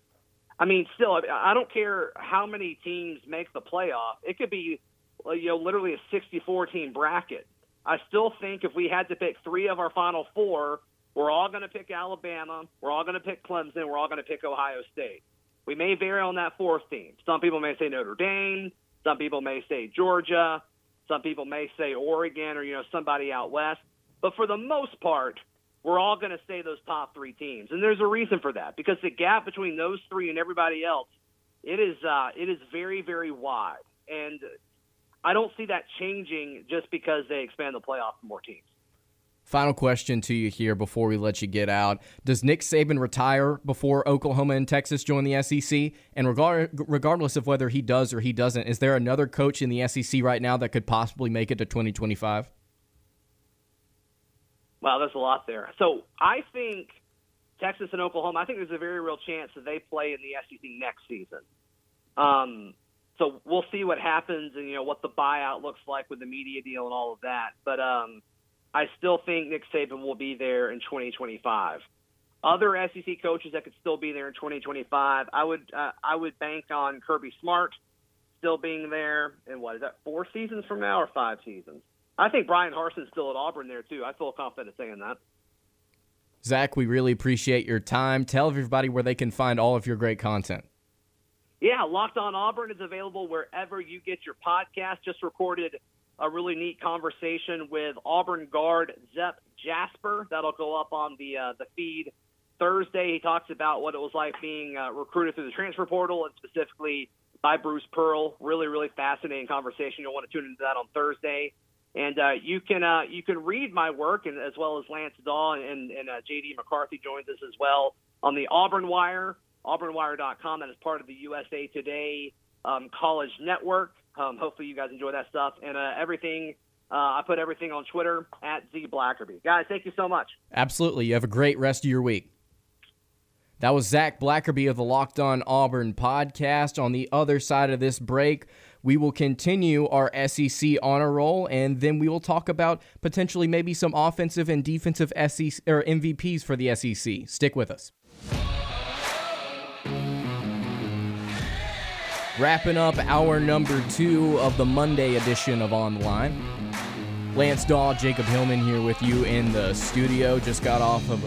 I mean, still, I don't care how many teams make the playoff. It could be, you know, literally a 64 team bracket. I still think if we had to pick three of our final four, we're all going to pick Alabama, we're all going to pick Clemson, we're all going to pick Ohio State. We may vary on that fourth team. Some people may say Notre Dame. Some people may say Georgia. Some people may say Oregon or you know somebody out west. But for the most part, we're all going to say those top three teams, and there's a reason for that because the gap between those three and everybody else, it is uh, it is very very wide, and I don't see that changing just because they expand the playoff to more teams. Final question to you here before we let you get out. Does Nick Saban retire before Oklahoma and Texas join the SEC? And regard, regardless of whether he does or he doesn't, is there another coach in the SEC right now that could possibly make it to 2025? Wow, there's a lot there. So I think Texas and Oklahoma, I think there's a very real chance that they play in the SEC next season. Um, so we'll see what happens and, you know, what the buyout looks like with the media deal and all of that. But, um, I still think Nick Saban will be there in 2025. Other SEC coaches that could still be there in 2025, I would uh, I would bank on Kirby Smart still being there. And what is that? Four seasons from now or five seasons? I think Bryan Harsin's still at Auburn there too. I feel confident saying that. Zac, we really appreciate your time. Tell everybody where they can find all of your great content. Yeah, Locked On Auburn is available wherever you get your podcast. Just recorded a really neat conversation with Auburn guard Zep Jasper. That'll go up on the uh, the feed Thursday. He talks about what it was like being uh, recruited through the transfer portal and specifically by Bruce Pearl. Really, really fascinating conversation. You'll want to tune into that on Thursday. And uh, you can uh, you can read my work and as well as Lance Dawe and, and uh, JD McCarthy joins us as well on the Auburn Wire, AuburnWire.com. That is part of the USA Today um, College Network. Um, hopefully, you guys enjoy that stuff and uh, everything. Uh, I put everything on Twitter at Z Blackerby. Guys, thank you so much. Absolutely. You have a great rest of your week. That was Zac Blackerby of the Locked On Auburn podcast. On the other side of this break, we will continue our SEC honor roll, and then we will talk about potentially maybe some offensive and defensive SEC or MVPs for the SEC. Stick with us. Wrapping up hour number two of the Monday edition of On the Line. Lance Dawe, Jacob Hillman here with you in the studio. Just got off of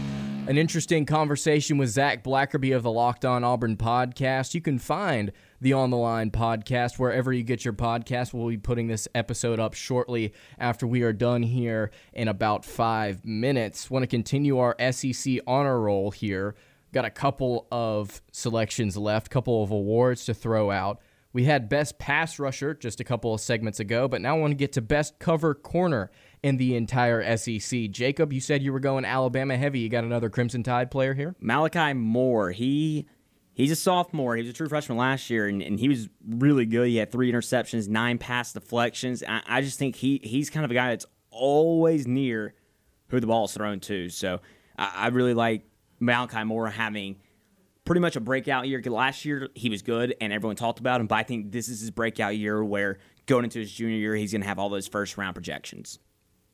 an interesting conversation with Zac Blackerby of the Locked On Auburn podcast. You can find the On the Line podcast wherever you get your podcast. We'll be putting this episode up shortly after we are done here in about five minutes. Want to continue our SEC honor roll here Got a couple of selections left, couple of awards to throw out. We had best pass rusher just a couple of segments ago, but now I want to get to best cover corner in the entire SEC. Jacob, you said you were going Alabama heavy. You got another Crimson Tide player here? Malachi Moore. He he's a sophomore. He was a true freshman last year, and, and he was really good. He had three interceptions, nine pass deflections. I, I just think he he's kind of a guy that's always near who the ball is thrown to. So I, I really like Malachi Moore having pretty much a breakout year. Last year he was good and everyone talked about him, but I think this is his breakout year where going into his junior year he's going to have all those first round projections.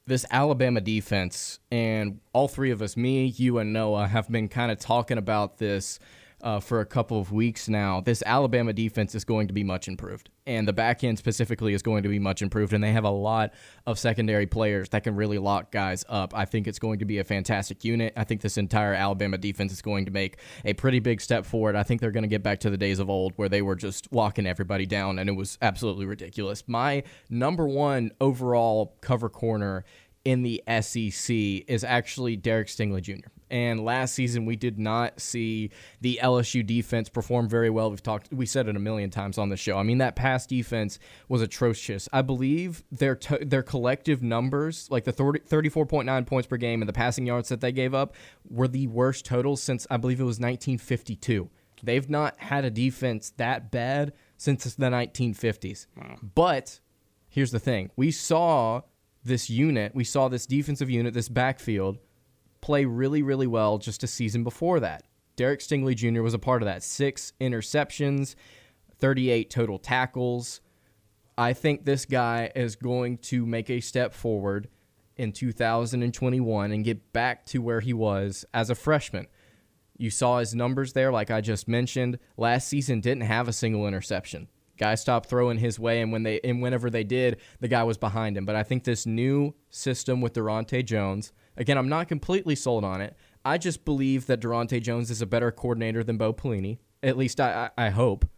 This Alabama defense and all three of us, me, you, and Noah, have been kind of talking about this uh, for a couple of weeks now. This Alabama defense is going to be much improved, and the back end specifically is going to be much improved. And they have a lot of secondary players that can really lock guys up. I think it's going to be a fantastic unit. I think this entire Alabama defense is going to make a pretty big step forward. I think they're going to get back to the days of old where they were just walking everybody down, and it was absolutely ridiculous. My number one overall cover corner in the SEC is actually Derek Stingley Jr. And last season we did not see the LSU defense perform very well. We've talked, we said it a million times on the show. I mean that pass defense was atrocious. I believe their to, their collective numbers, like the 30, 34.9 points per game and the passing yards that they gave up, were the worst totals since I believe it was 1952. They've not had a defense that bad since the 1950s. Wow. But here's the thing: we saw this unit, we saw this defensive unit, this backfield play really, really well just a season before that. Derek Stingley Jr. was a part of that. Six interceptions, 38 total tackles. I think this guy is going to make a step forward in 2021 and get back to where he was as a freshman. You saw his numbers there, like I just mentioned. Last season didn't have a single interception. Guy stopped throwing his way, and when they and whenever they did, the guy was behind him. But I think this new system with Daronte Jones, again, I'm not completely sold on it. I just believe that Daronte Jones is a better coordinator than Bo Pelini. At least I, I, I hope.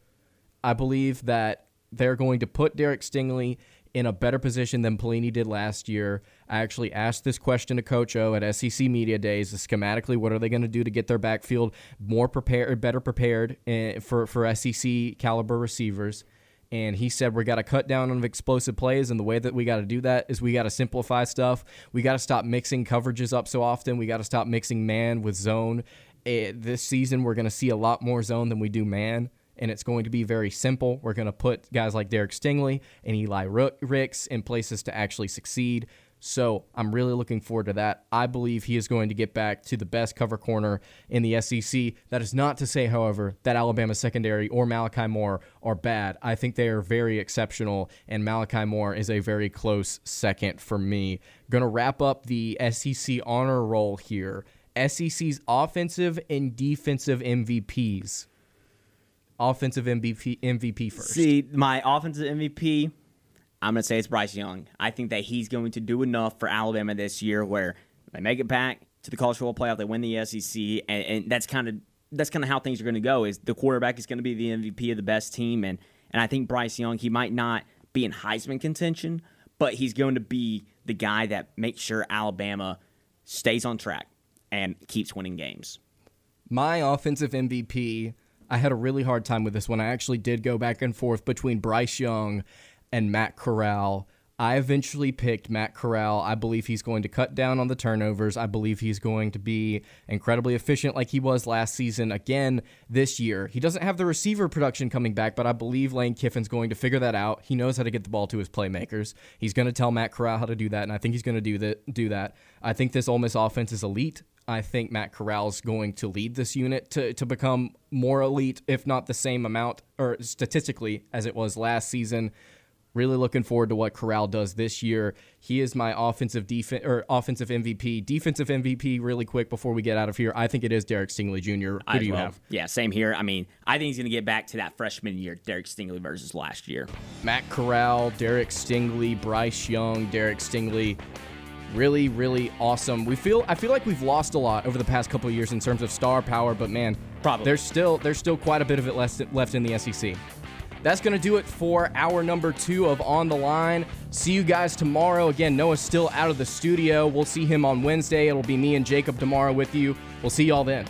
I believe that they're going to put Derek Stingley in a better position than Pelini did last year. I actually asked this question to Coach O at SEC Media Days. Schematically, what are they going to do to get their backfield more prepared, better prepared eh, for for SEC caliber receivers? And he said we got to cut down on explosive plays, and the way that we got to do that is we got to simplify stuff. We got to stop mixing coverages up so often. We got to stop mixing man with zone. It, eh, this season, we're going to see a lot more zone than we do man and it's going to be very simple. We're going to put guys like Derek Stingley and Eli Ricks in places to actually succeed. So I'm really looking forward to that. I believe he is going to get back to the best cover corner in the SEC. That is not to say, however, that Alabama secondary or Malachi Moore are bad. I think they are very exceptional, and Malachi Moore is a very close second for me. Going to wrap up the SEC honor roll here. SEC's offensive and defensive MVPs offensive MVP MVP first? See, my offensive MVP, I'm going to say it's Bryce Young. I think that he's going to do enough for Alabama this year where they make it back to the college football playoff, they win the SEC, and, and that's kind of that's kind of how things are going to go. Is the quarterback is going to be the MVP of the best team, and and I think Bryce Young he might not be in Heisman contention, but he's going to be the guy that makes sure Alabama stays on track and keeps winning games. My offensive MVP I had a really hard time with this one. I actually did go back and forth between Bryce Young and Matt Corral. I eventually picked Matt Corral. I believe he's going to cut down on the turnovers. I believe he's going to be incredibly efficient like he was last season again this year. He doesn't have the receiver production coming back, but I believe Lane Kiffin's going to figure that out. He knows how to get the ball to his playmakers. He's going to tell Matt Corral how to do that, and I think he's going to do that. Do that. I think this Ole Miss offense is elite. I think Matt Corral's going to lead this unit to, to become more elite, if not the same amount or statistically as it was last season. Really looking forward to what Corral does this year. He is my offensive defense or offensive MVP. Defensive MVP, really quick before we get out of here. I think it is Derek Stingley Jr. Who do you well. have? Yeah, same here. I mean, I think he's going to get back to that freshman year, Derek Stingley versus last year. Matt Corral, Derek Stingley, Bryce Young, Derek Stingley really, really awesome. We feel I feel like we've lost a lot over the past couple years in terms of star power, but man, Probably. there's still there's still quite a bit of it left left in the SEC. That's going to do it for our number two of On the Line. See you guys tomorrow. Again, Noah's still out of the studio. We'll see him on Wednesday. It'll be me and Jacob tomorrow with you. We'll see y'all then.